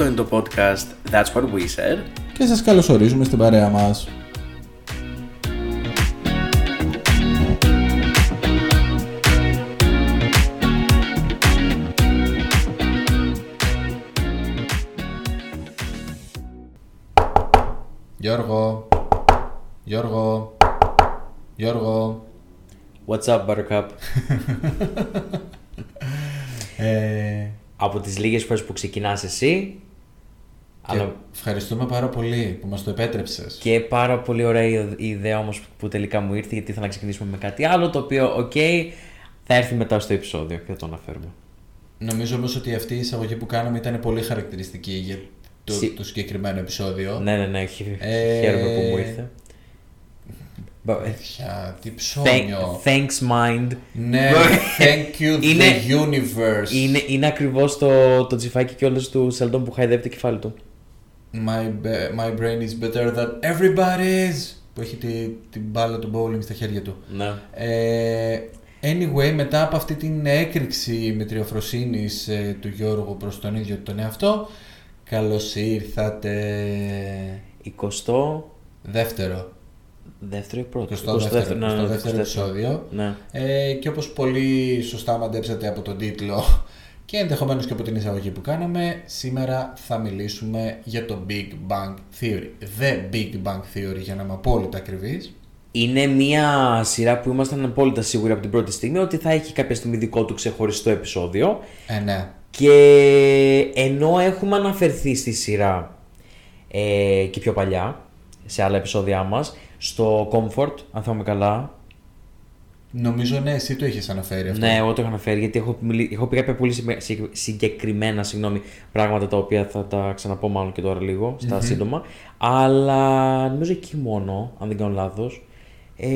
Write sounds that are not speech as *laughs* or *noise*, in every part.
Αυτό είναι το podcast That's What We Said. Και σας καλωσορίζουμε στην παρέα μας. Γιώργο, Γιώργο, Γιώργο. What's up, Buttercup; *laughs* Ε, Από τις λίγες φορές που ξεκινάς εσύ, και αλλά ευχαριστούμε πάρα πολύ που μας το επέτρεψες. και πάρα πολύ ωραία η η ιδέα όμως που τελικά μου ήρθε, γιατί ήθελα να ξεκινήσουμε με κάτι άλλο, το οποίο, οκ, θα έρθει μετά στο επεισόδιο και θα το αναφέρουμε. Νομίζω όμως ότι αυτή η εισαγωγή που κάναμε ήταν πολύ χαρακτηριστική για το, Συ- το συγκεκριμένο επεισόδιο. Ναι, ναι, ναι, χι- Ε, χαίρομαι που μου ήρθε. But, Παιδιά, τι thank- ψώνιο. thanks, mind. Ναι, *laughs* thank you Είναι- the universe. Είναι, είναι ακριβώς το, το τσιφάκι και όλες του Σελντον που χαϊδεύει το κεφάλι του. My, be- my brain is better than everybody's. Που έχει τη, την μπάλα του bowling στα χέρια του. Ναι. Ε, anyway, μετά από αυτή την έκρηξη μετριοφροσύνης ε, του Γιώργου προς τον ίδιο τον εαυτό, καλώς ήρθατε. 20 Δεύτερο. δεύτερο ή πρώτο; 22 δεύτερο, ναι, ναι, 22 22. επεισόδιο. Ναι. Ε, και όπως πολύ σωστά μαντέψατε από τον τίτλο και ενδεχομένως και από την εισαγωγή που κάναμε, σήμερα θα μιλήσουμε για το Big Bang Theory. The Big Bang Theory για να είμαι απόλυτα ακριβής. Είναι μια σειρά που ήμασταν απόλυτα σίγουροι από την πρώτη στιγμή ότι θα έχει κάποια στιγμή δικό του ξεχωριστό επεισόδιο. Ε, ναι. Και ενώ έχουμε αναφερθεί στη σειρά ε, και πιο παλιά, σε άλλα επεισόδια μας, στο Comfort, αν θυμάμαι καλά. Νομίζω ναι, εσύ το είχες αναφέρει αυτό. Ναι, εγώ το είχα αναφέρει γιατί έχω, μιλ- έχω πει κάποια πολύ συγκε- συγκε- συγκεκριμένα συγγνώμη, πράγματα τα οποία θα τα ξαναπώ μάλλον και τώρα λίγο, στα σύντομα. Αλλά νομίζω εκεί μόνο, αν δεν κάνω λάθος. Ε,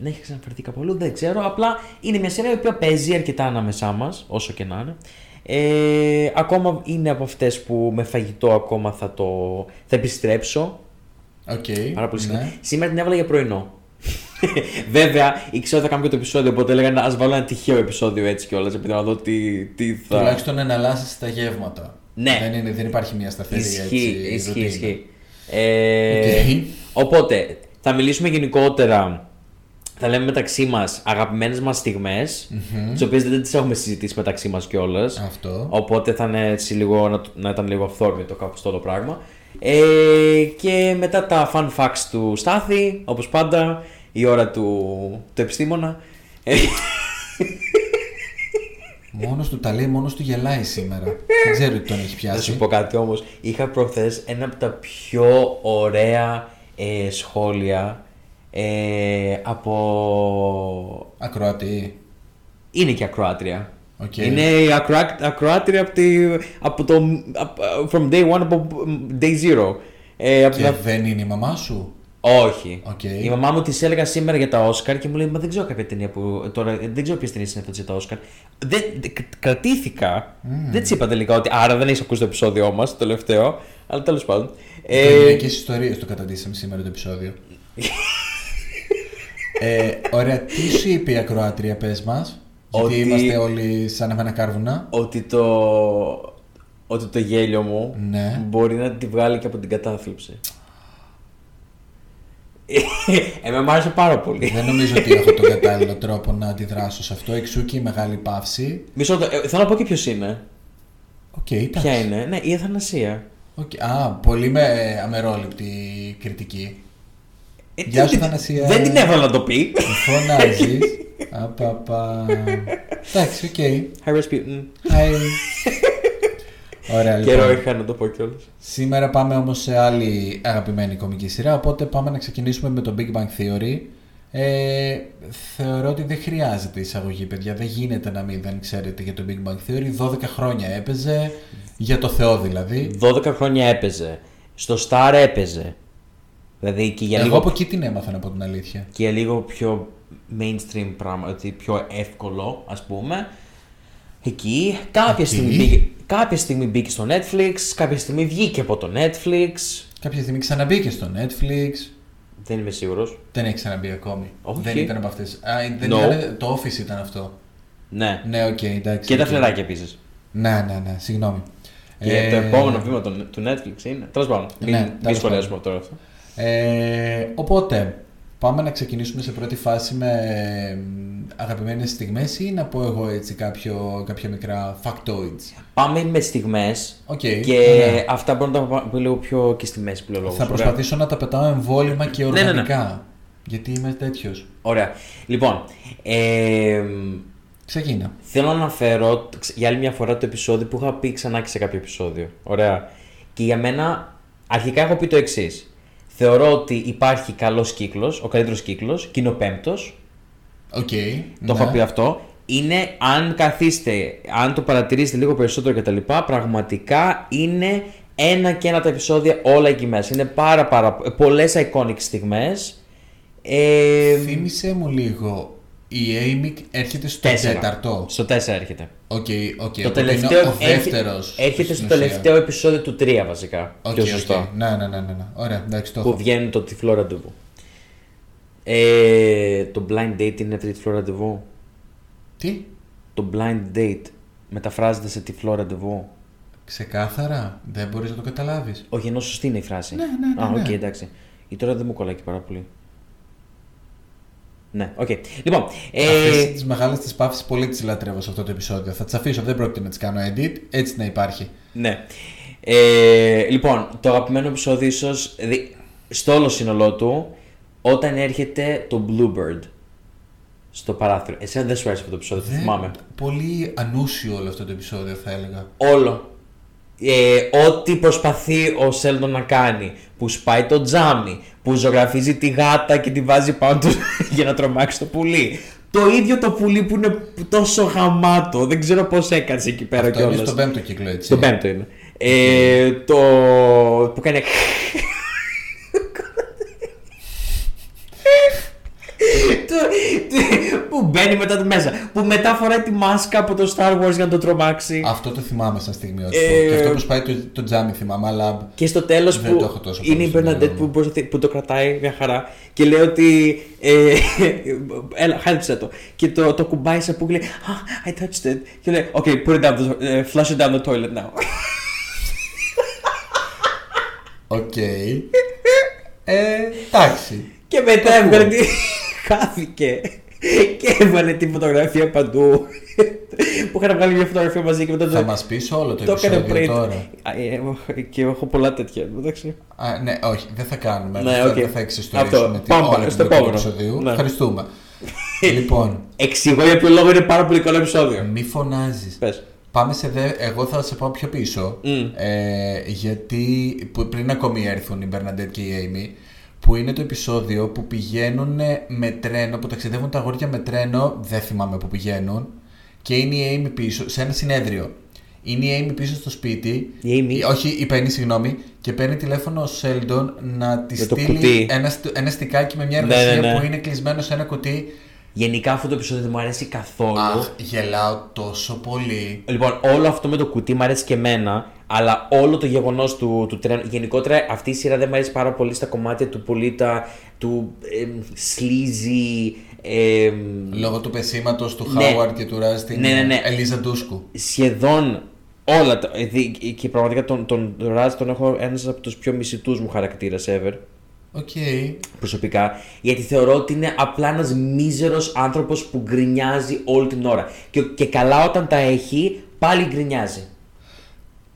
να έχει ξαναφερθεί κάπου αλλού, δεν ξέρω. Απλά είναι μια σειρά η οποία παίζει αρκετά ανάμεσά μας, όσο και να είναι. Ε, ακόμα είναι από αυτές που με φαγητό ακόμα θα το θα επιστρέψω. Οκ. Πάρα πολύ συχνά. ναι. Σήμερα την έβαλα για πρωινό. Βέβαια, ήξερα ότι θα κάνω και το επεισόδιο, οπότε έλεγα να ας βάλω ένα τυχαίο επεισόδιο έτσι κιόλας, επειδή να δω τι, τι θα. Τουλάχιστον να εναλλάσσεις τα γεύματα. Ναι. Δεν, είναι, δεν υπάρχει μια σταθερή Ισχύει, έτσι, ισχύει, ρουτίνα. ισχύει. Ε, Οκ. Οπότε, θα μιλήσουμε γενικότερα. Θα λέμε μεταξύ μας αγαπημένες μας στιγμές, τις οποίες δεν τις έχουμε συζητήσει μεταξύ μας κιόλας. Αυτό. Οπότε θα είναι έτσι λίγο, να, να ήταν λίγο αυθόρμητο κάπως αυτό το πράγμα. Ε, και μετά τα fun facts του Στάθη, όπως πάντα, η ώρα του, του επιστήμονα. Ε, Μόνος του τα λέει, μόνος του γελάει σήμερα. δεν ξέρω τι τον έχει Θα πιάσει. σου πω κάτι όμως, είχα προχθές ένα από τα πιο ωραία ε, σχόλια ε, από... Ακροατή. Είναι και ακροάτρια. Οκ. Είναι η ακροά- ακροάτρια από, τη, από το... από- from day one, από day zero. Ε, από Και τα- δεν είναι η μαμά σου; Όχι. Οκ. Η μαμά μου της έλεγα σήμερα για τα Όσκαρ και μου λέει: Μα δεν ξέρω κάποια ταινία που. Τώρα, δεν ξέρω ποιες ταινίες είναι αυτές για τα Όσκαρ. Δεν, δε- κ- κρατήθηκα. Δεν της είπα τελικά ότι. Άρα δεν έχεις ακούσει το επεισόδιό μας, το τελευταίο. Αλλά τέλος πάντων. Ε, Οικογενειακές ιστορίες το καταντήσαμε σήμερα το επεισόδιο. *laughs* ε, ωραία, τι σου είπε η ακροάτρια, πες μας; Γιατί Ότι- είμαστε όλοι σαν εμένα κάρβουνα. ότι το. Ότι το γέλιο μου Ναι. μπορεί να τη βγάλει και από την κατάθλιψη. *laughs* Εμένα μου άρεσε πάρα πολύ. Δεν νομίζω ότι έχω τον κατάλληλο τρόπο να αντιδράσω σε αυτό. Εξού και η μεγάλη παύση. Μισό λεπτό, ε, θέλω να πω και ποιος είναι. Οκ, εντάξει. Ποια είναι, ναι, η Αθανασία. Οκ. Α, πολύ με ε, αμερόληπτη κριτική. Ε, Γεια τι- σου, Θανασία. Δεν την έβαλα να το πει. Φωνάζεις. *laughs* Απαπα. Εντάξει, οκ. Hi Rasputin. Hi. Ωραία, Καιρό λοιπόν. είχα να το πω κιόλας. Σήμερα πάμε όμως σε άλλη αγαπημένη κομική σειρά, οπότε πάμε να ξεκινήσουμε με το Big Bang Theory. Ε, θεωρώ ότι δεν χρειάζεται εισαγωγή, παιδιά. Δεν γίνεται να μην δεν ξέρετε για το Big Bang Theory. 12 χρόνια έπαιζε, για το Θεό δηλαδή. 12 χρόνια έπαιζε. Στο Star έπαιζε. Δηλαδή και για, Εγώ λίγο, από εκεί την έμαθα να πω την αλήθεια. και για λίγο πιο mainstream πράγμα, ότι πιο εύκολο ας πούμε. Εκεί κάποια, Εκεί. στιγμή μπήκε, κάποια στιγμή μπήκε στο Netflix, κάποια στιγμή βγήκε από το Netflix. Κάποια στιγμή ξαναμπήκε στο Netflix. Δεν είμαι σίγουρος. Δεν έχει ξαναμπεί ακόμη. Όχι. Δεν ήταν από αυτές. δεν No. ήταν, το Office ήταν αυτό. Ναι. Ναι, οκ, εντάξει. Και τα οκ. Φιλαράκια επίσης. Ναι, ναι, ναι, συγγνώμη. Και Ε, το επόμενο βήμα του, του Netflix είναι. Τέλος πάντων. Μην, Ναι, μην τέλος σχολιάσουμε τώρα αυτό. Ε, οπότε, πάμε να ξεκινήσουμε σε πρώτη φάση με ε, αγαπημένες στιγμές ή να πω εγώ έτσι κάποιο, κάποια μικρά factoids; Πάμε με στιγμές. Οκ, Και ωραία. αυτά μπορούμε να τα πούμε λίγο πιο και στη μέση πλέον. Θα προσπαθήσω να τα πετάω εμβόλιμα και Ναι, ναι, ναι. οργανικά. Γιατί είμαι τέτοιος. Ωραία. Λοιπόν, ε, Ξεκίνα. θέλω να αναφέρω ξ- για άλλη μια φορά το επεισόδιο που είχα πει ξανά και σε κάποιο επεισόδιο. Ωραία. Και για μένα, αρχικά έχω πει το εξής. Θεωρώ ότι υπάρχει καλός κύκλος, ο καλύτερος κύκλος, και είναι ο πέμπτος. Οκ. Το ναι. έχω πει αυτό. Είναι αν καθίσετε, αν το παρατηρήσετε λίγο περισσότερο κτλ. Πραγματικά είναι ένα και ένα τα επεισόδια όλα εκεί μέσα. Είναι πάρα πάρα πολλές iconic στιγμές. Ε, Θύμησε μου λίγο. Η Amy έρχεται στο τέσσερα. τέταρτο. Στο 4 έρχεται. Οκ, οκ. το οπότε τελευταίο είναι ο έρχε- δεύτερος. έρχεται στην στο ουσία. τελευταίο επεισόδιο του 3 βασικά. Οκ, πιο οκ. σωστό. Ναι, ναι, ναι, ναι, ναι. Ωραία, εντάξει, το Που έχω. βγαίνει το τυφλό ραντεβού. Ε, το blind date είναι τυφλό ραντεβού; Τι; Το blind date μεταφράζεται σε τυφλό ραντεβού; Ξεκάθαρα, δεν μπορείς να το καταλάβεις. Όχι, ενώ σωστή είναι η φράση. Ναι, ναι, ναι, Α, οκ, ναι. εντάξει. Η τώρα δεν μου κολλάει και πάρα πολύ. Ναι, οκ. Λοιπόν, Αυτές ε, τις μεγάλες τις παύσεις πολύ τις λατρεύω σε αυτό το επεισόδιο. Θα τις αφήσω, δεν πρόκειται να τις κάνω edit, έτσι να υπάρχει. ναι. Ε, λοιπόν, το αγαπημένο επεισόδιο ίσως, δι- στο όλο σύνολό του, όταν έρχεται το Bluebird στο παράθυρο. Εσένα δεν σου άρεσε αυτό το επεισόδιο, το Δεν- θυμάμαι. Πολύ ανούσιο όλο αυτό το επεισόδιο θα έλεγα. Όλο. Ε, ό,τι προσπαθεί ο Σέλντον να κάνει. Που σπάει το τζάμι, που ζωγραφίζει τη γάτα και τη βάζει πάνω του *laughs* για να τρομάξει το πουλί. Το ίδιο το πουλί που είναι τόσο γαμάτο. Δεν ξέρω πώς έκατσε εκεί πέρα Αυτό είναι κιόλας. στον πέμπτο κύκλο έτσι. Στον πέμπτο είναι. Ε, το. που κάνει. Το- το- που μπαίνει μετά το μέσα. Που μετά φοράει τη μάσκα από το Star Wars για να το τρομάξει. Αυτό το θυμάμαι σαν στιγμιότυπο. Ε, Και αυτό που σπάει το, το τζάμι θυμάμαι, αλλά Και στο τέλος Δεν που το έχω τόσο είναι πολύ η στο Bernadette μυαλό που, μου. προσπαθεί- που το κρατάει μια χαρά και λέει ότι. Ε, *laughs* έλα, χάιδεψέ το. Και το, το ακουμπάει σε που λέει ah, I touched it. Και λέει Okay, put it down the, ε, flush it down the toilet now. Οκ. Ε, εντάξει. Και μετά Το ακούω. έβγαλε. τη- *laughs* Χάθηκε. Και έβαλε τη φωτογραφία παντού. που είχαν βγάλει μια φωτογραφία μαζί και μετά Θα το. μας πεις όλο το το έκανε επεισόδιο πριν. τώρα. Α, ε, Και έχω πολλά τέτοια. Εντάξει. Α, ναι, όχι, δεν θα κάνουμε. Ναι, δεν, οκ. δεν θα εξιστορήσουμε Αυτό. τη Πάμε όλη την στο πλοκή του επόμενο. επεισοδίου. Ναι. Ευχαριστούμε. *laughs* λοιπόν, Εξηγώ για ποιο λόγο είναι πάρα πολύ καλό επεισόδιο. μη φωνάζεις. Πες. Πάμε σε δε... Εγώ θα σε πάω πιο πίσω. Μμ. Ε, γιατί που πριν ακόμη έρθουν η Bernadette και η Amy, που είναι το επεισόδιο που πηγαίνουν με τρένο, που ταξιδεύουν τα αγόρια με τρένο, δεν θυμάμαι που πηγαίνουν, και είναι η Amy πίσω, σε ένα συνέδριο. Είναι η Amy πίσω στο σπίτι. Η Amy; όχι, η Penny, συγγνώμη, και παίρνει τηλέφωνο ο Σέλντον να τη Με το στείλει κουτί. ένα, στ- ένα στικάκι με μια Ναι, εργασία ναι, ναι. που είναι κλεισμένο σε ένα κουτί. Γενικά αυτό το επεισόδιο δεν μου αρέσει καθόλου. Αχ, γελάω τόσο πολύ. Λοιπόν, όλο αυτό με το κουτί μου αρέσει και εμένα, αλλά όλο το γεγονός του, του τρένου. Γενικότερα αυτή η σειρά δεν μου αρέσει πάρα πολύ στα κομμάτια του πολύ τα. του ε, sleazy. ε, Λόγω του πεσίματος του Ναι. Χάουαρντ και του Ράζ στην Ναι, ναι, ναι. Ελίζα Ντούσκου. σχεδόν όλα τα. ε, δι- Και πραγματικά τον, τον Ράζ τον έχω ένας από τους πιο μισητούς μου χαρακτήρες ever. Οκ. προσωπικά, γιατί θεωρώ ότι είναι απλά ένας μίζερος άνθρωπος που γκρινιάζει όλη την ώρα. Και, και καλά όταν τα έχει, πάλι γκρινιάζει.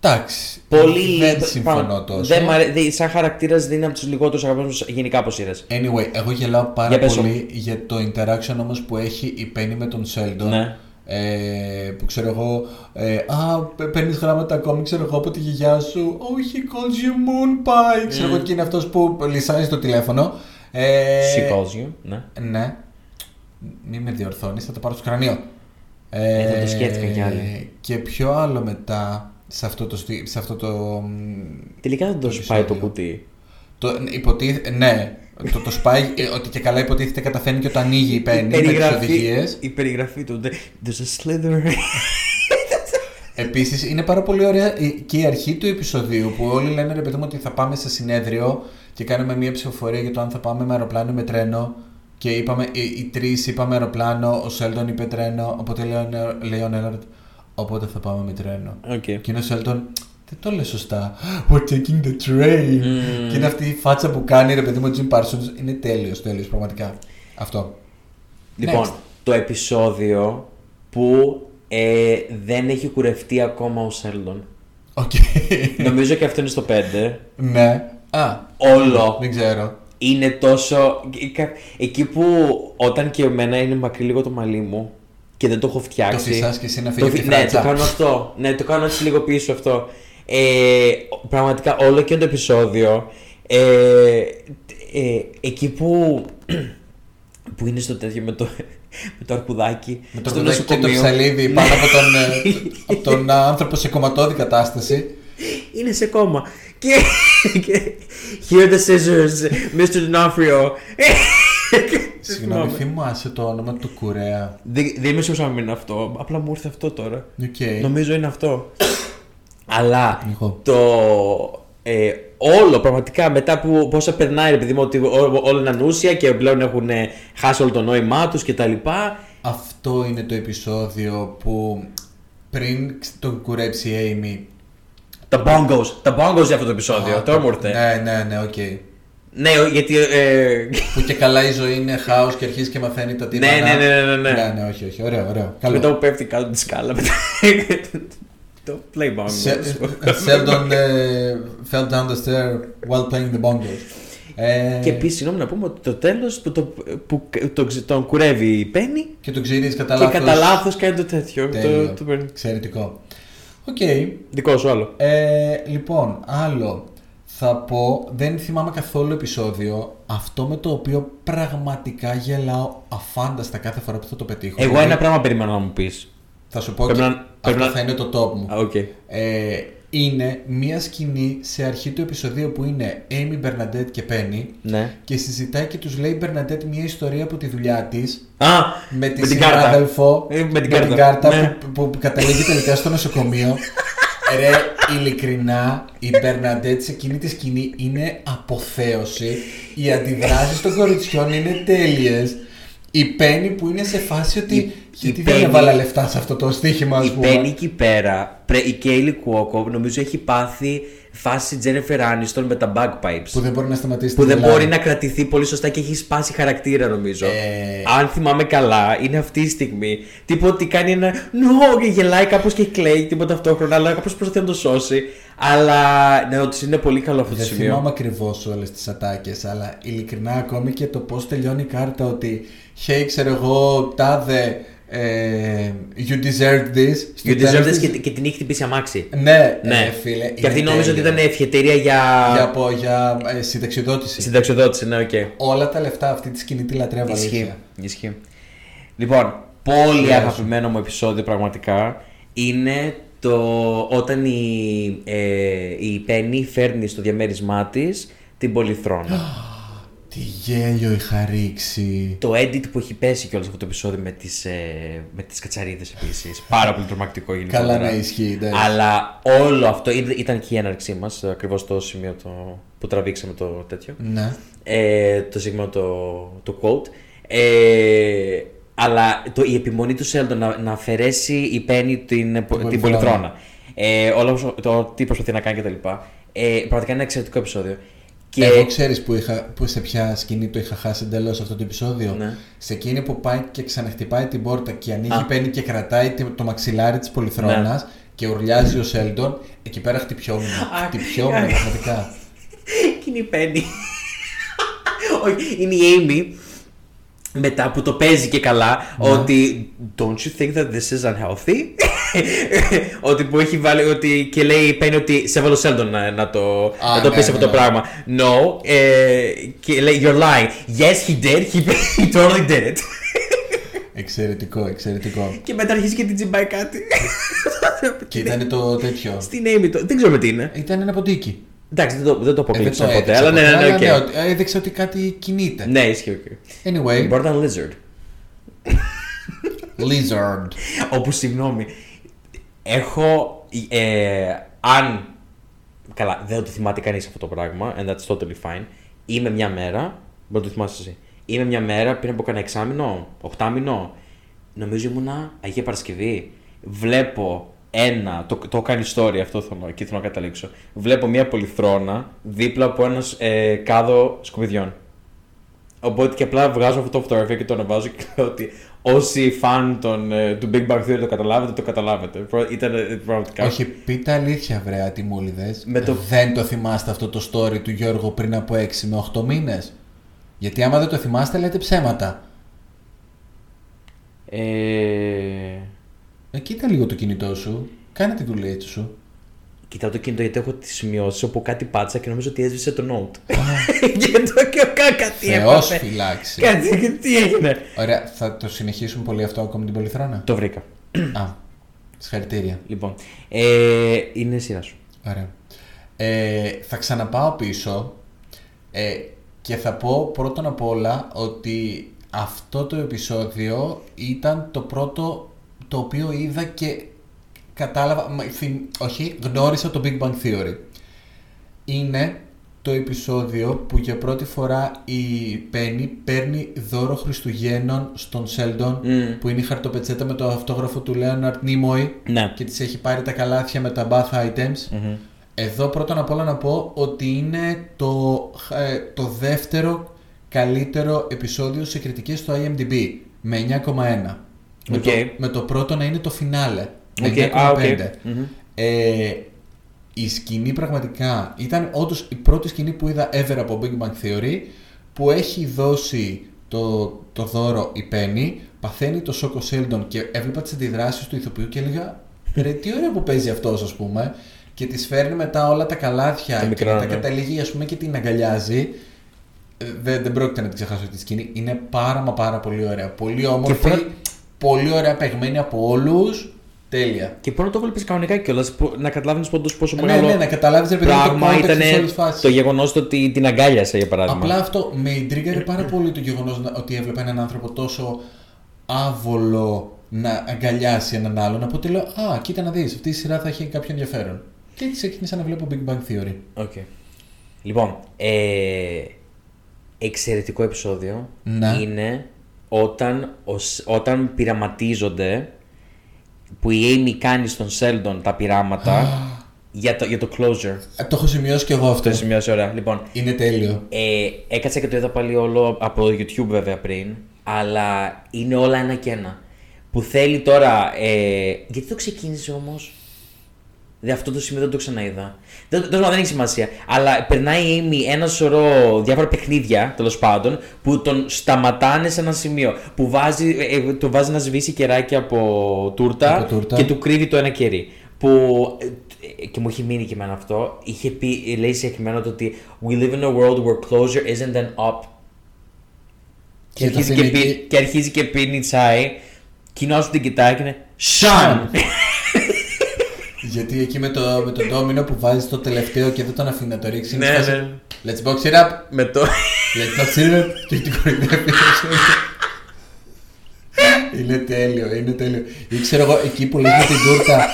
Εντάξει. Πολύ Δεν λίγο- συμφωνώ πράγμα- τόσο. Δεν μ' αρέ- δεν- σαν χαρακτήρας δεν είναι από τους λιγότερους αγαπημένους γενικά από σειρές. Anyway, εγώ γελάω πάρα Για πες πολύ για το interaction όμως που έχει η Penny με τον Sheldon. Ναι. Ε, που ξέρω εγώ, ε, α, παίρνεις γράμματα ακόμη, ξέρω εγώ από τη γιαγιά σου. Oh, he calls you moon pie. Ξέρω εγώ και είναι αυτός που λυσάζει το τηλέφωνο. Ε, She calls you. Ναι. Ναι. Μη με διορθώνεις, θα το πάρω στο κρανίο. Ε, δεν το σκέφτηκα κι άλλοι. Και ποιο άλλο μετά σε αυτό το, στι- σε αυτό το μ, Τελικά δεν το Το σπάει το επεισόδιο. κουτί. Το, υποτίθ, ναι, το, το σπάει ε, ότι και καλά υποτίθεται καταφέρνει και όταν ανοίγει η Penny με τις οδηγίες. η περιγραφή του. There's a slither. *laughs* Επίσης είναι πάρα πολύ ωραία η- και η αρχή του επεισοδίου που όλοι λένε ρε παιδί μου ότι θα πάμε σε συνέδριο και κάνουμε μια ψηφοφορία για το αν θα πάμε με αεροπλάνο ή με τρένο και είπαμε, οι, οι τρεις είπαμε αεροπλάνο, ο Σέλτον είπε τρένο, οπότε λέει ο, Νε- λέει ο Νέλαρτ, οπότε θα πάμε με τρένο. Okay. Και είναι ο Σέλντον, Δεν το λέει σωστά. We're taking the train. Και είναι αυτή η φάτσα που κάνει ρε παιδί μου ο Jim Parsons. Είναι τέλειος, τέλειος, πραγματικά. Αυτό. Λοιπόν, Next. το επεισόδιο που ε, δεν έχει κουρευτεί ακόμα ο Σέλντον. Οκ. Νομίζω και αυτό είναι στο 5. ναι. Α, Όλο. δεν ξέρω. Είναι τόσο. Εκεί που όταν και εμένα είναι μακρύ λίγο το μαλλί μου και δεν το έχω φτιάξει. Το φυσάς και εσύ να Το φύγει από φυ- τη Ναι, φράτσα. το κάνω αυτό. Ναι, το κάνω έτσι λίγο πίσω αυτό. Ε, πραγματικά όλο και το επεισόδιο. Ε, ε, εκεί που, *clears throat* που είναι στο τέτοιο με το, *laughs* με το αρκουδάκι. Με το στο κουδάκι και το νοσοκομείο. ψαλίδι πάνω από τον, ε, *laughs* από τον άνθρωπο σε κομματώδη κατάσταση. είναι σε κόμμα. Και, και here are the scissors, Mr. D'Onofrio. *laughs* Συγγνώμη, θυμάσαι το όνομα του κουρέα. Δεν, δεν είμαι σίγουρος αν είναι αυτό. Απλά μου ήρθε αυτό τώρα. Οκ. Νομίζω είναι αυτό. Αλλά Εγώ. το. Ε, όλο πραγματικά μετά που πόσα περνάει, επειδή μου ότι ό- όλο είναι ανούσια και πλέον έχουν ε, χάσει όλο το νόημά τους κτλ. Αυτό είναι το επεισόδιο που πριν τον κουρέψει η Amy. Τα bongos, τα bongos για αυτό το επεισόδιο. Α, Τώρα μου ήρθε. Ναι, ναι, ναι, οκ. Ναι, γιατί. Ε, *laughs* Που και καλά η ζωή είναι χάος και αρχίζει και μαθαίνει τα τύμπανα. Ναι, ναι, ναι, ναι, ναι, ναι. Ναι, ναι, όχι, όχι. Ωραίο, ωραίο. Καλό. μετά που πέφτει κάτω τη σκάλα. *laughs* μετά- το play bongos. Σε- Sheldon ε, fell down the stair while playing the bongos. Ε, Και επίσης, συγγνώμη να πούμε ότι το τέλος που, το, που το, τον κουρεύει η Πένι και το ξυρίζει κατά και λάθος. κατά λάθος κάνει το τέτοιο. Τέλειο. Το, το παίρνει. Εξαιρετικό. Οκ. Δικό σου άλλο. Ε, λοιπόν, άλλο. Θα πω, δεν θυμάμαι καθόλου επεισόδιο, αυτό με το οποίο πραγματικά γελάω αφάνταστα κάθε φορά που θα το πετύχω. Εγώ Δηλαδή, ένα πράγμα περιμένω να μου πεις. Θα σου πω Πρέπει και να- πρέπει αυτό να- θα είναι το top μου. Α, οκ. Ε, είναι μία σκηνή σε αρχή του επεισοδίου που είναι Amy Bernadette και Penny Ναι. και συζητάει και τους λέει η Bernadette μία ιστορία από τη δουλειά της Α, με τη με την κάρτα. συνάδελφο Ε, με την κάρτα, ναι. που, που, που καταλήγει τελικά στο νοσοκομείο. Ρε, ειλικρινά, η Μπερναντέτ σε εκείνη τη σκηνή είναι αποθέωση. Οι αντιδράσεις των κοριτσιών είναι τέλειες. Η Πέννη που είναι σε φάση ότι. Η- γιατί η δεν Penny- έβαλα λεφτά σε αυτό το στοίχημα, ας Η πούμε. Πέννη εκεί πέρα, πρε- η Κέιλι Κουόκο, νομίζω έχει πάθει φάση Jennifer Aniston με τα bagpipes. Που δεν μπορεί να σταματήσει Που τη δεν γελάδα. μπορεί να κρατηθεί πολύ σωστά και έχει σπάσει χαρακτήρα νομίζω. Ε. Αν θυμάμαι καλά, είναι αυτή η στιγμή. Τίποτα ότι κάνει ένα νο και γελάει κάπως και κλαίει τίποτα ταυτόχρονα, αλλά κάπως προσπαθεί να το σώσει. Αλλά ναι, ότι είναι πολύ καλό αυτό το Δεν σημείο. θυμάμαι ακριβώς όλες τις ατάκες, αλλά ειλικρινά ακόμη και το πώς τελειώνει η κάρτα ότι Hey, ξέρω εγώ, τάδε. Ε, you deserve this. Στο You τέλος deserve this της- και, και την έχει χτυπήσει αμάξι. Ναι, Ναι, ε, φίλε. Και αυτή είναι νόμιζε ότι τέλειο. ήταν ευχετήρια για. Για, από- για ε, συνταξιοδότηση. Συνταξιοδότηση, ναι, οκ. Όλα τα λεφτά αυτή τη σκηνή τη λατρεύω. Ισχύει. αλήθεια. Ισχύει. Λοιπόν, πολύ Γεια σου. αγαπημένο μου επεισόδιο πραγματικά είναι το όταν η, ε, η Penny φέρνει στο διαμέρισμά της την πολυθρόνα. *gasps* Τι γέλιο είχα ρίξει. το edit που έχει πέσει κιόλας αυτό το επεισόδιο με τις, ε, με τις κατσαρίδες επίσης. Πάρα πολύ τρομακτικό γενικότερα. Καλά να ισχύει. εντάξει. Αλλά όλο αυτό ήταν- ήταν και η έναρξή μας, ακριβώς το σημείο το, που τραβήξαμε το τέτοιο. Ναι. ε, το συγκεκριμένο το, το quote. Ε, αλλά το, η επιμονή του Σέλντον να, να αφαιρέσει η Penny την, την, πολυθρόνα. πολυθρόνα. Ε, όλο αυτό- το τι προσπαθεί να κάνει κτλ. Ε, πραγματικά είναι ένα εξαιρετικό επεισόδιο. Και Εγώ ξέρεις που, είχα, που σε ποια σκηνή το είχα χάσει εντελώς αυτό το επεισόδιο. Ναι. Σε εκείνη που πάει και ξαναχτυπάει την πόρτα και ανοίγει Α. η Πέννη και κρατάει τη- το μαξιλάρι της πολυθρόνας Ναι. και ουρλιάζει ο Σέλντον, εκεί πέρα χτυπιόμουν. *laughs* Α, χτυπιόμουν α. πραγματικά. *laughs* και είναι η Penny. *laughs* Όχι, είναι η Amy μετά που το παίζει και καλά Ναι. ότι don't you think that this is unhealthy; *laughs* Ότι που έχει βάλει ότι και λέει η Penny ότι σε έβαλε ο Sheldon να, να το, Α, να το ναι, πεις ναι, αυτό το ναι. πράγμα no ε, και λέει you're lying yes he did he, *laughs* he totally did it Εξαιρετικό, εξαιρετικό. και μετά αρχίζει και την τσιμπάει κάτι και ήταν το τέτοιο. στην Amy το, δεν ξέρω με τι είναι Ήταν ένα ποντίκι. Εντάξει δεν το, δεν το Ε, δεν αποκλείψα το ποτέ έδειξε αλλά ναι ποτέ, ναι ναι, αλλά οκ. ναι, ότι- έδειξε ότι κάτι κινείται. ναι ισχύει οκ. Anyway, Μπορεί να ήταν lizard *laughs* Lizard. Όπου συγγνώμη, έχω. Ε, αν. Καλά, δεν το θυμάται κανείς αυτό το πράγμα, and that's totally fine. Είμαι μια μέρα. Μπορεί να το θυμάσαι εσύ. Είμαι μια μέρα πριν από κανένα εξάμηνο, οχτάμηνο. Νομίζω ήμουνα Αγία Παρασκευή. Βλέπω ένα, το, το κάνει story αυτό θέλω, και θέλω να καταλήξω. Βλέπω μια πολυθρόνα δίπλα από ένας ε, κάδο σκουπιδιών. Οπότε και απλά βγάζω αυτό το φωτογραφία και το ανεβάζω και λέω ότι όσοι φαν των, ε, του Big Bang Theory το καταλάβετε, το καταλάβετε. Προ- Ήταν ε, πραγματικά. Όχι, πείτε αλήθεια, βρέα, τι μούλιδες. Με το- Δεν το θυμάστε αυτό το story του Γιώργου πριν από 6 με 8 μήνες; Γιατί άμα δεν το θυμάστε, λέτε ψέματα. Ε, Ε, κοίτα λίγο το κινητό σου. Κάνε τη δουλειά σου. κοιτάω το κινητό γιατί έχω τις σημειώσεις όπου κάτι πάτσα και νομίζω ότι έσβησε το note. *laughs* και το και κα- κάτι Θεός έπαθε. φυλάξεις. Κάτι, τι έγινε. Ωραία, θα το συνεχίσουμε πολύ αυτό ακόμα την πολυθρόνα; Το βρήκα. Α, συγχαρητήρια. Λοιπόν, ε, είναι η σειρά σου. Ωραία. Ε, θα ξαναπάω πίσω ε, και θα πω πρώτον απ' όλα ότι αυτό το επεισόδιο ήταν το πρώτο το οποίο είδα και κατάλαβα, μα, θυμ- όχι, γνώρισα το Big Bang Theory. Είναι το επεισόδιο που για πρώτη φορά η Penny παίρνει δώρο Χριστουγέννων στον Sheldon Μμμ. που είναι η χαρτοπετσέτα με το αυτόγραφο του Leonard Nimoy Ναι. και της έχει πάρει τα καλάθια με τα bath items. Μμμ. Εδώ πρώτον απ' όλα να πω ότι είναι το, ε, το δεύτερο καλύτερο επεισόδιο σε κριτικές στο IMDb με 9,1. Με, Οκ. το, με το πρώτο να είναι το φινάλε με Οκ, 9,5. α, οκ. Μμμ. Ε, η σκηνή πραγματικά ήταν όντως η πρώτη σκηνή που είδα ever από Big Bang Theory που έχει δώσει το, το δώρο η Penny, παθαίνει το σοκ ο Sheldon και έβλεπα τις αντιδράσεις του ηθοποιού και έλεγα ρε τι ωραία που παίζει αυτός ας πούμε και της φέρνει μετά όλα τα καλάθια Τα και μικρά, μετά ναι. καταλήγει ας πούμε και την αγκαλιάζει Ε, δεν, δεν πρόκειται να την ξεχάσω αυτή τη σκηνή είναι πάρα μα πάρα πολύ ωραία πολύ όμορφη, πρώτα- πολύ ωραία παιγμένη από όλους τέλεια Και πρώτα το βλέπεις κανονικά κιόλας. Να καταλάβεις όντω πόσο ναι, μεγάλο ναι, να καταλάβεις ρε παιδί μου, το πράγμα context ήταν της όλης φάσης. το γεγονός ότι την αγκάλιασε για παράδειγμα. Απλά αυτό με ιντρίγκαρε πάρα πολύ το γεγονός ότι έβλεπα έναν άνθρωπο τόσο άβολο να αγκαλιάσει έναν άλλον. Οπότε λέω, Α, κοίτα να δεις, αυτή η σειρά θα έχει κάποιο ενδιαφέρον. Και έτσι ξεκίνησα να βλέπω Big Bang Theory. Οκ. Λοιπόν, ε, εξαιρετικό επεισόδιο Ναι. είναι όταν, ως- όταν πειραματίζονται που η Amy κάνει στον Sheldon τα πειράματα για το, για το closure. Ε, το έχω σημειώσει και εγώ αυτό. Το σημειώσει ωραία. Λοιπόν, Είναι τέλειο. ε, έκατσα και το είδα πάλι όλο από το YouTube βέβαια πριν, αλλά είναι όλα ένα και ένα. Που θέλει τώρα. Ε, γιατί το ξεκίνησε όμως; Δε, αυτό το σημείο δεν το ξαναείδα. Δεν, τέλος πάντων, δεν έχει σημασία. Αλλά περνάει η Amy ένα σωρό διάφορα παιχνίδια τέλος πάντων που τον σταματάνε σε ένα σημείο. Που βάζει, ε, ε, το βάζει να σβήσει κεράκι από τούρτα, Από τούρτα. και του κρύβει το ένα κερί. Που. ε, ε, και μου έχει μείνει και εμένα αυτό. Είχε πει, λέει συγκεκριμένα το ότι We live in a world where closure isn't an op. Και, Και αρχίζει θα και, είναι πι- εκεί- και αρχίζει και πίνει τσάι. Κοινό την κοιτάει και είναι. Σαν! Γιατί εκεί με το, με το ντόμινο που βάζει το τελευταίο και δεν τον αφήνει να το ρίξει. είναι Ναι, φάση, ναι. Let's box it up. Με το. Let's box it up. και την κορυδεύει. είναι τέλειο, είναι τέλειο. Ή ξέρω εγώ, εκεί που λες με την τούρτα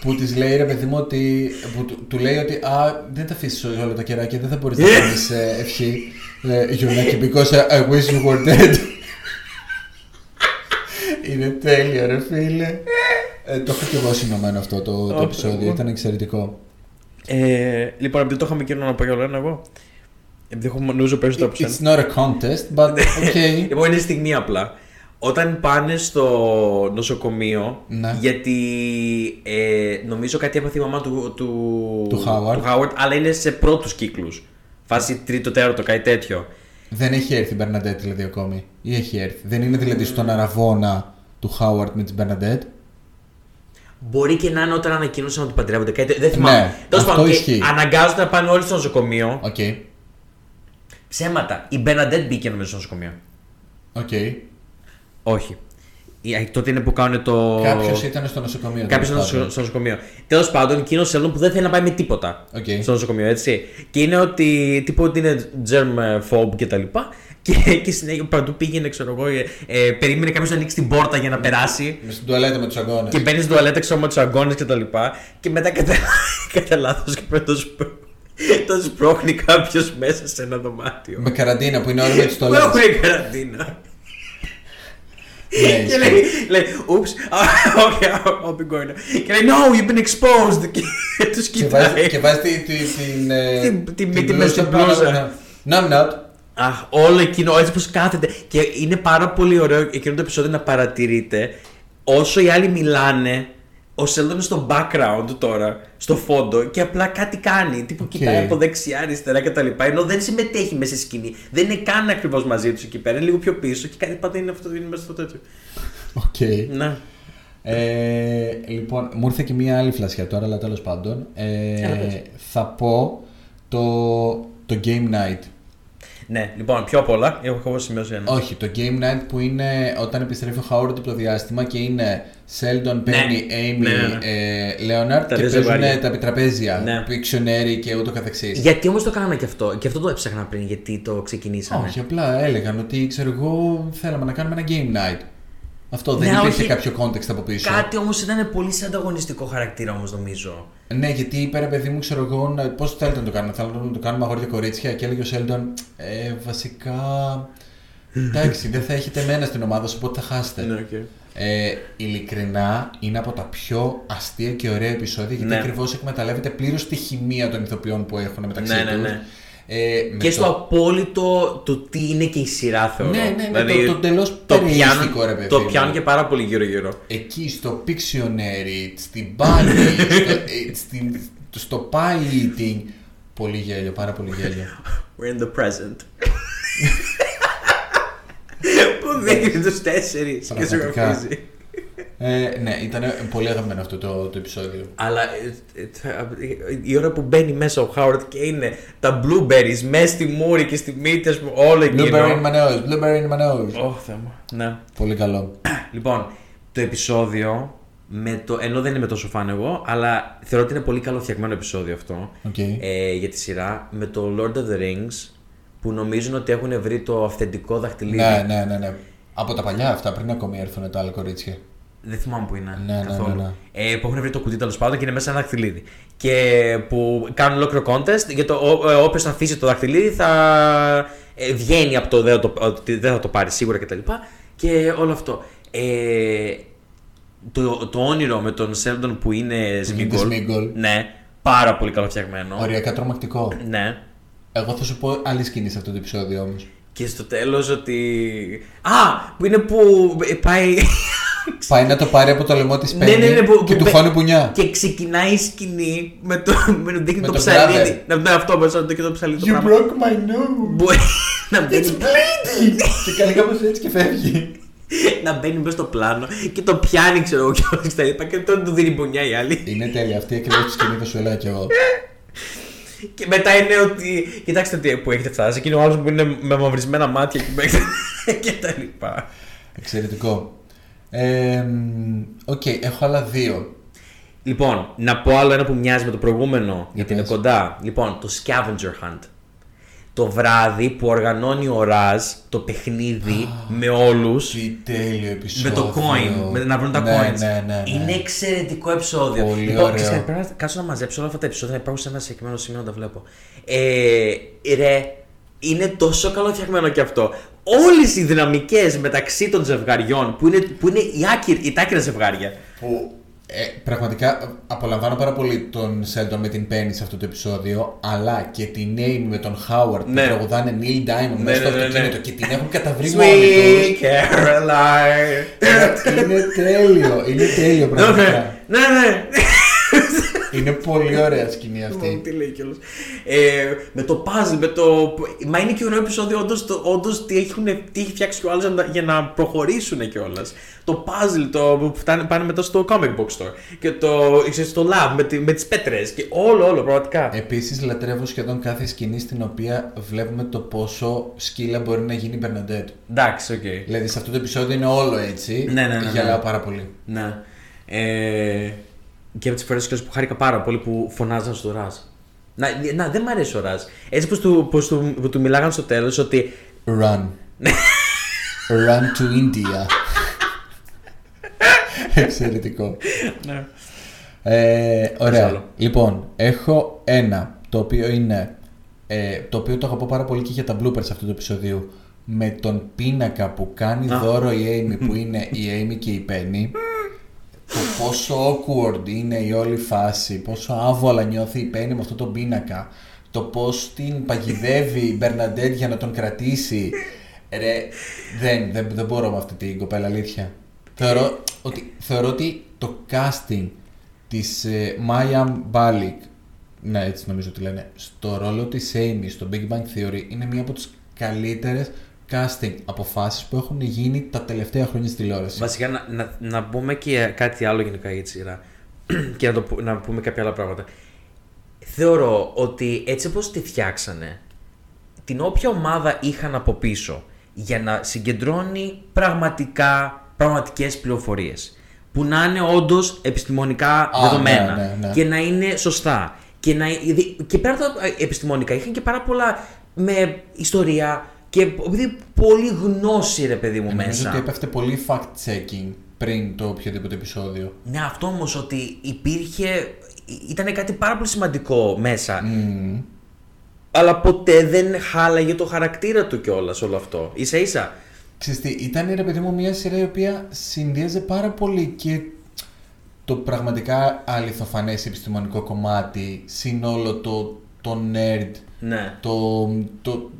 που της λέει ρε παιδί μου ότι. που του, του λέει ότι Α, δεν τα αφήσεις όλα τα κεράκια, δεν θα μπορείς να κάνεις ευχή. Ε, Γιονάκη, because I, I wish you were dead. είναι τέλειο, ρε φίλε. Ε, το έχω και εγώ σημειωμένο αυτό το, το Ω, επεισόδιο, εγώ. ήταν εξαιρετικό. Ε, λοιπόν, επειδή το είχαμε καιρό να πω για όλο εγώ. Επειδή έχω νομίζω περισσότερο από σένα. It's not a contest, but *laughs* okay. Λοιπόν, είναι στιγμή απλά. Όταν πάνε στο νοσοκομείο, Ναι. γιατί ε, νομίζω κάτι έπαθε η μαμά του, του, Του Howard. του Howard, αλλά είναι σε πρώτους κύκλους. Φάση τρίτο, τέταρτο, κάτι τέτοιο. Δεν έχει έρθει η Μπερναντέτ δηλαδή ακόμη. Ή έχει έρθει. Δεν είναι δηλαδή στον αρραβώνα του Χάουαρτ με τη Μπερναντέτ. Μπορεί και να είναι όταν ανακοίνωσαν ότι παντρεύονται. Κάτι τέτοιο. Δεν θυμάμαι. Ναι, Τέλος αυτό πάντων, και ισχύει. αναγκάζονται να πάνε όλοι στο νοσοκομείο. Οκ. Ψέματα. Η Μπερναντέτ μπήκε νομίζω στο νοσοκομείο. Οκ. Όχι. Η- Τότε είναι που κάνουν το. Κάποιος ήταν στο νοσοκομείο. Κάποιος τέλος στο, πάντων. στο νοσοκομείο. Τέλος πάντων, εκείνο Σέλντον που δεν θέλει να πάει με τίποτα Οκ. στο νοσοκομείο, έτσι. Και είναι ότι τύπου ότι είναι germ phobe και τα λοιπά. Και, και συνέχεια παντού πήγαινε, ξέρω εγώ, ε, ε, περίμενε κάποιος να ανοίξει την πόρτα για να περάσει. Με στην τουαλέτα με τους αγκώνες. Και μπαίνει στην τουαλέτα, ξέρω με τους αγκώνες και τα λοιπά. Και μετά κατά, *laughs* κατά λάθος και με το, σπ... το σπρώχνει κάποιος μέσα σε ένα δωμάτιο. Με καραντίνα που είναι όλοι με τις Που τουαλέτες. έχουν καραντίνα. Ναι, και λέει, λέει, oops, okay, I'll be going. Και λέει, no, you've been exposed. Και τους Και βάζει, κοιτάει. και βάζεις τη- τη- την. ε, Την- τη μύτη την μες στην πάνω, μπλούζα. ναι. No, I'm not. Αχ, όλο εκείνο, έτσι πως κάθεται. Και είναι πάρα πολύ ωραίο εκείνο το επεισόδιο να παρατηρείτε όσο οι άλλοι μιλάνε, ο Σέλντον είναι στο background τώρα, στο φόντο και απλά κάτι κάνει. Τύπου κοιτάει από δεξιά, αριστερά κτλ. Ενώ δεν συμμετέχει μέσα στη σκηνή. Δεν είναι καν ακριβώς μαζί τους εκεί πέρα. Είναι λίγο πιο πίσω και κάτι πάντα είναι αυτό, είναι μέσα στο τέτοιο. Οκ. Να. Ε, λοιπόν, μου ήρθε και μία άλλη φλασιά τώρα, αλλά τέλος πάντων. Ε, Έλα, πες. θα πω το, το Game Night. Ναι, λοιπόν, πιο απ' όλα, έχω εγώ σημειώσει ένα. Όχι, το Game Night που είναι όταν επιστρέφει ο Howard από το διάστημα και είναι Sheldon, Penny, Amy, Ναι, ναι, ναι. ε, Leonard Τα και δύο παίζουν ζευγάρια. τα επιτραπέζια, Ναι. Pictionary και ούτω καθεξής. Γιατί όμως το κάναμε και αυτό, και αυτό το έψαχνα πριν, γιατί το ξεκινήσαμε. Όχι, απλά έλεγαν ότι ξέρω εγώ θέλαμε να κάνουμε ένα Game Night. Αυτό δεν Ναι, υπήρχε όχι. κάποιο context από πίσω. Κάτι όμως ήταν πολύ σε ανταγωνιστικό χαρακτήρα όμως νομίζω. Ναι, γιατί είπε ρε παιδί μου, ξέρω εγώ, πώς θέλετε να το κάνουμε. Θέλετε να το κάνουμε αγόρια κορίτσια και έλεγε ο Σέλντον, ε, βασικά. Εντάξει, δεν θα έχετε εμένα στην ομάδα σου, οπότε θα χάσετε. Ναι, οκ. Ε, ειλικρινά είναι από τα πιο αστεία και ωραία επεισόδια γιατί Ναι. ακριβώς εκμεταλλεύεται πλήρως τη χημεία των ηθοποιών που έχουν μεταξύ Ναι, ναι, τους. ναι. Ε, με Και το- στο απόλυτο το τι είναι και η σειρά θεωρώ. Ναι, ναι, ναι, το- το τελείως το περιοριστικό, πιάνουν- ρε παιδί Το μου. πιάνουν και πάρα πολύ γύρω-γύρω. Εκεί στο Pictionary, στο Bunny, στο, ε, στην- στο Pie Eating. Πολύ γέλιο, πάρα πολύ γέλιο. We're in the present. *laughs* Που δείχνει τους τέσσερις και ζου Πραγματικά. γραφίζει. Ε, ναι, ήταν πολύ αγαπημένο αυτό το, το επεισόδιο. Αλλά ε, ε, η ώρα που μπαίνει μέσα ο Χάουαρτ και είναι τα blueberries μέσα στη μούρη και στη μύτη, ας πούμε, όλο εκείνο. Blueberry in my nose, blueberry in my nose. Ω, Θεέ μου. Ναι. Πολύ καλό. Λοιπόν, το επεισόδιο, με το, ενώ δεν είμαι τόσο φαν εγώ, αλλά θεωρώ ότι είναι πολύ καλό φτιαγμένο επεισόδιο αυτό Οκ. ε, για τη σειρά, με το Lord of the Rings, που νομίζουν ότι έχουν βρει το αυθεντικό δαχτυλίδι. Ναι, ναι, ναι, ναι. Από τα παλιά αυτά, πριν ακόμη έρθουν τα άλλα κορίτσια. Δεν θυμάμαι που είναι Ναι, ναι, καθόλου. ναι, ναι. Ε, που έχουν βρει το κουτί τέλος πάντων και είναι μέσα ένα δαχτυλίδι. Και που κάνουν ολόκληρο contest για το όποιος θα αφήσει το δαχτυλίδι θα ε, βγαίνει από το δεν, θα το ότι δεν θα το πάρει σίγουρα κτλ. Και, και όλο αυτό. Ε, το, το όνειρο με τον Σέλντον που είναι Σμίγκολ. Σμίγκολ. Ναι, πάρα πολύ καλό φτιαγμένο. Οριακά τρομακτικό. Ναι. Εγώ θα σου πω άλλη σκηνή σε αυτό το επεισόδιο όμως. Και στο τέλος ότι. Α! Που είναι που πάει. Πάει να το πάρει από το λαιμό της Ναι, Πέννη ναι, ναι, που- και που του μπε- φώνει πουνιά. Και ξεκινάει η σκηνή με το, με το δείχνει Με το τον ψαλίδι. brother. Να ναι, αυτό μέσα και το ψαλίδι το You πράγμα. broke my nose. Μπορεί να It's μπαίνει, bleeding! και κάνει κάπως έτσι και φεύγει. να μπαίνει μέσα στο πλάνο και το πιάνει, ξέρω εγώ, και όλα αυτά. τα λοιπά, Και τότε του δίνει μπουνιά η άλλη. Είναι τέλεια. Αυτή ακριβώς τη σκηνή θα σου έλεγα κι εγώ. Και μετά είναι ότι. Κοιτάξτε πού έχετε φτάσει. Και είναι ο άλλος που είναι με μαυρισμένα μάτια και, μέχρι- *laughs* και τα λοιπά. Εξαιρετικό. Ε, μ, Οκ, έχω άλλα δύο. Λοιπόν, να πω άλλο ένα που μοιάζει με το προηγούμενο, γιατί είναι πες. κοντά. Λοιπόν, το Scavenger Hunt. Το βράδυ που οργανώνει ο Ραζ το παιχνίδι με όλους Τι τέλειο με επεισόδιο. το coin, με να βρουν τα ναι, coins. Ναι, ναι, ναι. Είναι εξαιρετικό επεισόδιο. Πολύ λοιπόν, ωραίο. ξέρεις, πρέπει να κάτσω να μαζέψω όλα αυτά τα επεισόδια να υπάρχουν σε ένα συγκεκριμένο σημείο να τα βλέπω. Ε, ρε, είναι τόσο καλό φτιαγμένο και αυτό. Όλες οι δυναμικές μεταξύ των ζευγαριών που είναι, που είναι οι, άκυρ, οι τάκυρα ζευγάρια. Που ε, πραγματικά απολαμβάνω πάρα πολύ τον Σέντον με την Penny σε αυτό το επεισόδιο, αλλά και την Amy με τον Howard Ναι. που τραγουδάνε Neil Diamond Ναι, μέσα στο ναι, ναι, ναι. αυτοκίνητο και την έχουν καταβρει μόνοι Sweet τους. Caroline. είναι τέλειο, είναι τέλειο πραγματικά. ναι, ναι. Είναι πολύ ωραία σκηνή αυτή. Τι λέει κιόλας. Ε, με το puzzle, με το. Μα είναι και ωραίο επεισόδιο, όντως όντως, τι, έχουν, τι έχει φτιάξει κι ο άλλος για να προχωρήσουν κιόλας. Το puzzle το, που φτάνε, πάνε μετά στο comic book store. Και το. ξέρεις, στο lab με, τη, με τις πέτρες. Και όλο, όλο, πραγματικά. Επίσης λατρεύω σχεδόν κάθε σκηνή στην οποία βλέπουμε το πόσο σκύλα μπορεί να γίνει η Bernadette. Εντάξει, οκ. Δηλαδή σε αυτό το επεισόδιο είναι όλο έτσι. Ναι, ναι, ναι, ναι. Γελάω πάρα πολύ. Ναι. Ε, και από τις φορέ που χάρηκα πάρα πολύ που φωνάζαν στο Ραζ. Να, να, δεν μ' αρέσει ο Ραζ. Έτσι πως του, πως του, που του μιλάγαν στο τέλος ότι. Run. Run to India. Εξαιρετικό. Ναι. Ε, ωραία. άλλο. Λοιπόν, έχω ένα το οποίο είναι. Ε, το οποίο το αγαπώ πάρα πολύ και για τα bloopers αυτού του επεισοδίου. με τον πίνακα που κάνει Α. δώρο η Amy που είναι η Amy και η Penny το πόσο awkward είναι η όλη φάση, πόσο άβολα νιώθει η Penny με αυτό τον πίνακα το πώς την παγιδεύει η Μπερναντέτ για να τον κρατήσει. Ρε, δεν, δεν, δεν μπορώ με αυτή την κοπέλα αλήθεια. Θεωρώ ότι, θεωρώ ότι το casting της ε, Μάια Μπάλικ ναι έτσι νομίζω ότι λένε στο ρόλο της Amy στο Big Bang Theory είναι μία από τις καλύτερες casting αποφάσεις που έχουν γίνει τα τελευταία χρόνια στη τηλεόραση. Βασικά να, να, να πούμε και κάτι άλλο γενικά για τη σειρά *clears throat* και να, το, που- να πούμε κάποια άλλα πράγματα. Θεωρώ ότι έτσι όπως τη φτιάξανε, την όποια ομάδα είχαν από πίσω για να συγκεντρώνει πραγματικά, πραγματικές πληροφορίες που να είναι όντως επιστημονικά δεδομένα ναι, ναι, ναι. και να είναι σωστά και, να, και πέρα από τα επιστημονικά είχαν και πάρα πολλά με ιστορία και επειδή πολύ γνώση ρε παιδί μου Νομίζω μέσα. ότι έπεφτε πολύ fact-checking πριν το οποιοδήποτε επεισόδιο. Ναι, αυτό όμως ότι υπήρχε. ήταν κάτι πάρα πολύ σημαντικό μέσα. Μμμ. Αλλά ποτέ δεν χάλαγε το χαρακτήρα του κιόλας όλο αυτό. σα ίσα. Ξέρεις τι, ήταν ρε παιδί μου μια σειρά η οποία συνδύαζε πάρα πολύ και το πραγματικά αληθοφανές επιστημονικό κομμάτι συν όλο το, το nerd, Ναι. το, το, τι- τι-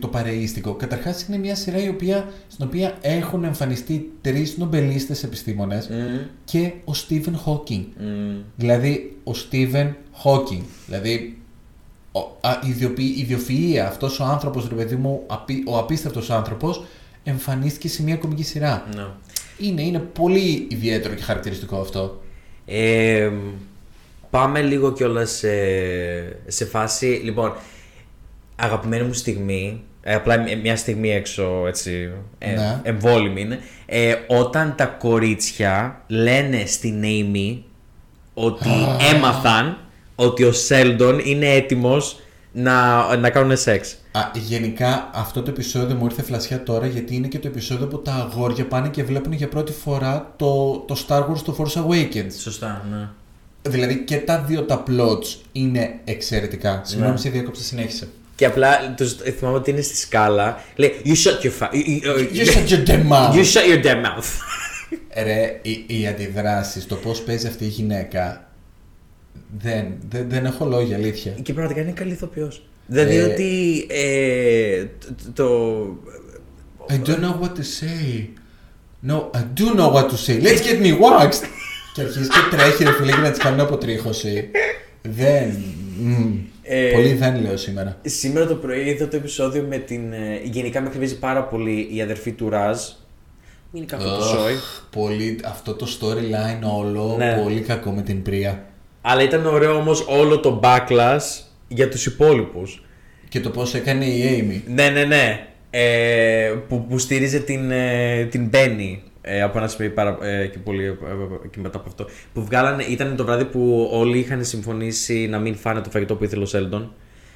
το παρεΐστικο. Καταρχάς είναι μια σειρά η οποία, στην οποία έχουν εμφανιστεί τρεις νομπελίστες επιστήμονες Μμμ. και ο Στίβεν Χόκινγκ. Μμμ. Δηλαδή ο Στίβεν Χόκινγκ. Δηλαδή ο, α, η, ιδιοποιη- η ιδιοφυΐα, αυτός ο άνθρωπος, ρε παιδί μου, απί- ο απίστευτος άνθρωπος, εμφανίστηκε σε μια κομική σειρά. Ναι. Είναι, είναι πολύ ιδιαίτερο και χαρακτηριστικό αυτό. Ε, πάμε λίγο κιόλας σε, σε φάση. Λοιπόν, αγαπημένη μου στιγμή. ε, απλά μια στιγμή έξω, έτσι. Ε, Ναι. Εμβόλυμη είναι. Ε, όταν τα κορίτσια λένε στην Amy ότι έμαθαν ότι ο Σέλντον είναι έτοιμος να, να κάνουν σεξ. Α, γενικά αυτό το επεισόδιο μου ήρθε φλασιά τώρα γιατί είναι και το επεισόδιο που τα αγόρια πάνε και βλέπουν για πρώτη φορά το, το Star Wars το Force Awakens. Σωστά, ναι. Δηλαδή και τα δύο τα plots είναι εξαιρετικά. Συγγνώμη, σε διάκοψα, συνέχισε. Και απλά τους, θυμάμαι ότι είναι στη σκάλα. Λέει You shut your, fa- you, you, You shut your damn mouth. you shut your damn mouth. Ρε, οι, οι αντιδράσεις, το πώς παίζει αυτή η γυναίκα, δεν, δεν, δεν έχω λόγια, αλήθεια. Και πραγματικά είναι καλή ηθοποιός. Δηλαδή Ε, ότι ε, το, το... I don't know what to say. No, I do know what to say. Let's get me waxed. και αρχίζει και τρέχει ρε φίλε για να της κάνουν αποτρίχωση. δεν... μμ. Ε, Πολύ δεν λέω σήμερα. Σήμερα το πρωί είδα το επεισόδιο με την... ε, Γενικά με εκνευρίζει πάρα πολύ η αδερφή του Ραζ. Είναι κάπου το Αχ, σόι. πολύ, αυτό το storyline όλο, Ναι. πολύ κακό με την Πρία. Αλλά ήταν ωραίο όμως όλο το backlash για τους υπόλοιπους. Και το πώς έκανε η Amy. Ναι, ναι, ναι. Ε, που, που στήριζε την, ε, την Benny ε, από ένα σημείο πάρα, ε, και, πολύ, ε, ε, και μετά από αυτό. Που βγάλανε, ήταν το βράδυ που όλοι είχαν συμφωνήσει να μην φάνε το φαγητό που ήθελε ο Σέλντον.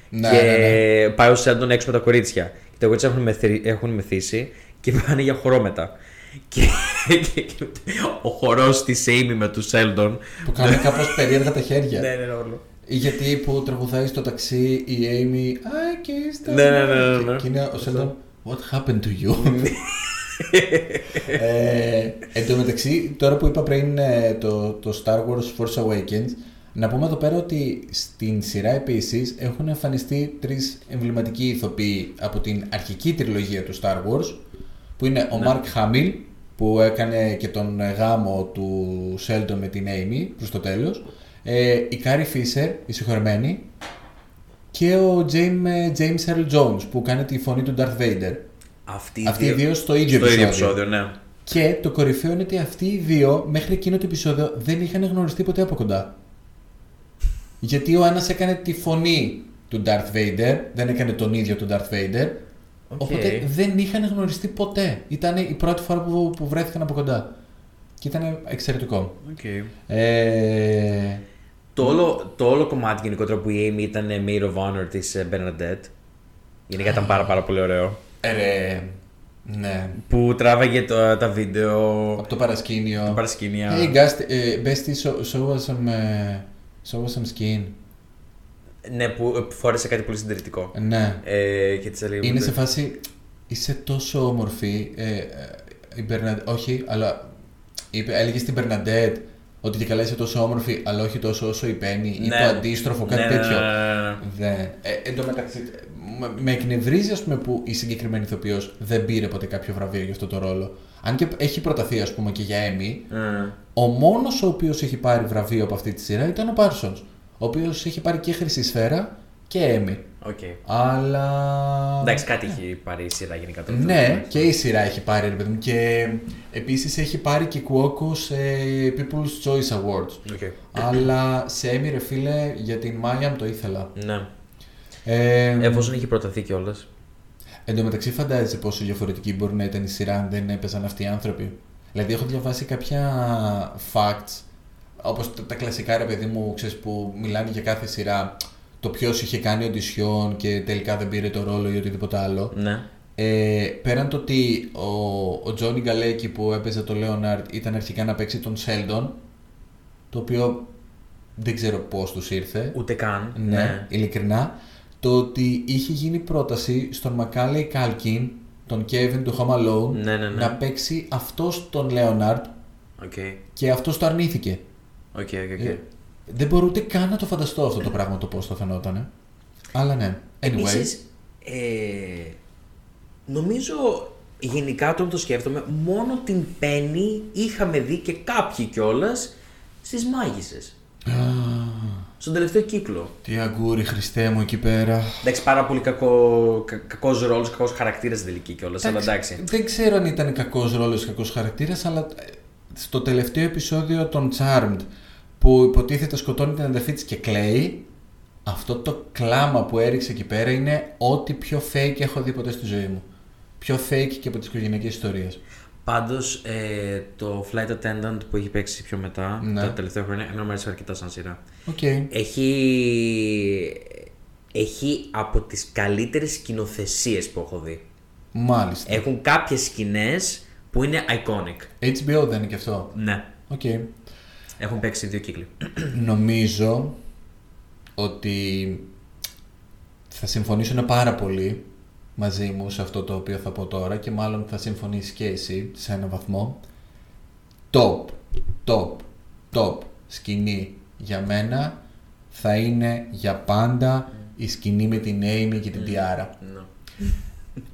Ναι, και ναι, ναι. πάει ο Σέλντον έξω με τα κορίτσια. Και τα κορίτσια έχουν, μεθρι- έχουν μεθύσει και πάνε για χορό μετά. Και, και- και ο χορός της Amy με του Σέλντον. Που κάνει κάπως περίεργα τα χέρια. ναι, ναι, ναι, όλο. Ή γιατί που τραγουδάει στο ταξί η Amy I kissed Ναι, ναι, ναι, ναι, Και- ναι. Και είναι ο Sheldon What happened to you; Ε, Εν τω μεταξύ τώρα που είπα πριν ε, το, το Star Wars Force Awakens να πούμε εδώ πέρα ότι στην σειρά επίσης έχουν εμφανιστεί τρεις εμβληματικοί ηθοποιοί από την αρχική τριλογία του Star Wars που είναι ο Mark Hamill που έκανε και τον γάμο του Sheldon με την Amy προς το τέλος ε, η Carrie Fisher, η συγχωρεμένη και ο James, James Earl Jones που κάνει τη φωνή του Darth Vader. Αυτοί, Αυτοί οι δύο στο ίδιο στο ίδιο επεισόδιο. επεισόδιο, ναι. Και το κορυφαίο είναι ότι αυτοί οι δύο μέχρι εκείνο το επεισόδιο δεν είχαν γνωριστεί ποτέ από κοντά. Γιατί ο ένας έκανε τη φωνή του Darth Vader, δεν έκανε τον ίδιο τον Darth Vader. Οκ. Οπότε δεν είχαν γνωριστεί ποτέ. Ήταν η πρώτη φορά που, που βρέθηκαν από κοντά. Και ήταν εξαιρετικό. Okay. Ε, Το όλο, το όλο κομμάτι γενικότερα που η Amy ήταν maid of honor της ε, Bernadette γενικά ήταν πάρα πάρα πολύ ωραίο. Ε, ρε, ναι. Που τράβαγε το, τα βίντεο, Από το παρασκήνιο. τα παρασκήνια. Hey, Gast, uh, Bestie, show, show us some, uh, show us some skin. Ναι, που ε, φόρεσε κάτι πολύ συντηρητικό. Ναι. Ε, και της έλεγε. Είναι σε φάση. είσαι τόσο όμορφη. Ε, ε, η Μπερναντ... Όχι, αλλά είπε, έλεγε στην Μπερναντέτ ότι και καλά είσαι τόσο όμορφη, αλλά όχι τόσο όσο η Πένι ή Ναι. το αντίστροφο, κάτι Ναι, ναι, τέτοιο. ναι, ναι, ναι. Δεν. Ε, εν τω μεταξύ, με- με εκνευρίζει ας πούμε, που η συγκεκριμένη ηθοποιός δεν πήρε ποτέ κάποιο βραβείο για αυτό το ρόλο. Αν και έχει προταθεί, ας πούμε, και για Emmy, Ε, ο μόνος ο οποίος έχει πάρει βραβείο από αυτή τη σειρά ήταν ο Parsons. Ο οποίος έχει πάρει και Χρυσή Σφαίρα και Emmy. Οκ. Αλλά. Εντάξει, κάτι έχει πάρει η σειρά γενικά τώρα. Ναι, και η σειρά έχει πάρει, ρε παιδί μου. Και επίσης έχει πάρει και η Κουόκο σε People's Choice Awards. Οκ. Αλλά σε Emmy, ρε φίλε, για την Μάγιεμ το ήθελα. Ναι. Ε, Εφόσον έχει προταθεί κιόλας. Εν τω μεταξύ, φαντάζεσαι πόσο διαφορετική μπορεί να ήταν η σειρά αν δεν έπαιζαν αυτοί οι άνθρωποι. Δηλαδή, έχω διαβάσει κάποια facts, όπως τα κλασικά ρε παιδί μου, ξέρεις, που μιλάνε για κάθε σειρά. Το ποιος είχε κάνει οντισιόν και τελικά δεν πήρε το ρόλο ή οτιδήποτε άλλο. Ναι. Ε, πέραν το ότι ο, ο Τζόνι Γκαλέκη που έπαιζε το Λέοναρντ ήταν αρχικά να παίξει τον Σέλντον, το οποίο δεν ξέρω πώς τους ήρθε. Ούτε καν. Ναι, ειλικρινά. Το ότι είχε γίνει πρόταση στον Μακόλεϊ Κάλκιν, τον Kevin του Home Alone, Ναι, ναι, ναι. να παίξει αυτός τον Λέοναρντ Οκ. και αυτός το αρνήθηκε. Οκ, οκ, οκ. Ε, δεν μπορώ ούτε καν να το φανταστώ αυτό το πράγμα το πώς θα φαινότανε. Αλλά ναι. Anyway. Επίσης, ε, νομίζω γενικά όταν το σκέφτομαι, μόνο την Penny είχαμε δει και κάποιοι κιόλας στις μάγισσες. Στον τελευταίο κύκλο. Τι αγκούρι Χριστέ μου εκεί πέρα. Εντάξει, πάρα πολύ κακό, κα, κακός ρόλος, κακός χαρακτήρας στην τελική κιόλας, αλλά εντάξει. Δεν ξέρω αν ήταν κακός ρόλος ή κακός χαρακτήρας, αλλά ε, στο τελευταίο επεισόδιο των Charmed που υποτίθεται σκοτώνει την αδερφή της και κλαίει, αυτό το κλάμα που έριξε εκεί πέρα είναι ό,τι πιο fake έχω δει ποτέ στη ζωή μου. Πιο fake και από τις οικογενειακές ιστορίες. Πάντως, ε, το Flight Attendant που έχει παίξει πιο μετά, Ναι. τα τελευταία χρόνια, εμένα μου αρέσει αρκετά σαν σειρά. Οκ. Έχει, έχει από τις καλύτερες σκηνοθεσίες που έχω δει. Μάλιστα. Έχουν κάποιες σκηνές που είναι iconic. HBO δεν είναι και αυτό; Ναι. Οκ. Έχουν παίξει δύο κύκλοι. Νομίζω ότι θα συμφωνήσουν πάρα πολύ μαζί μου σε αυτό το οποίο θα πω τώρα και μάλλον θα συμφωνήσει και εσύ σε έναν βαθμό. Top, top, top σκηνή για μένα θα είναι για πάντα η σκηνή με την Amy και την Tiara. Ναι.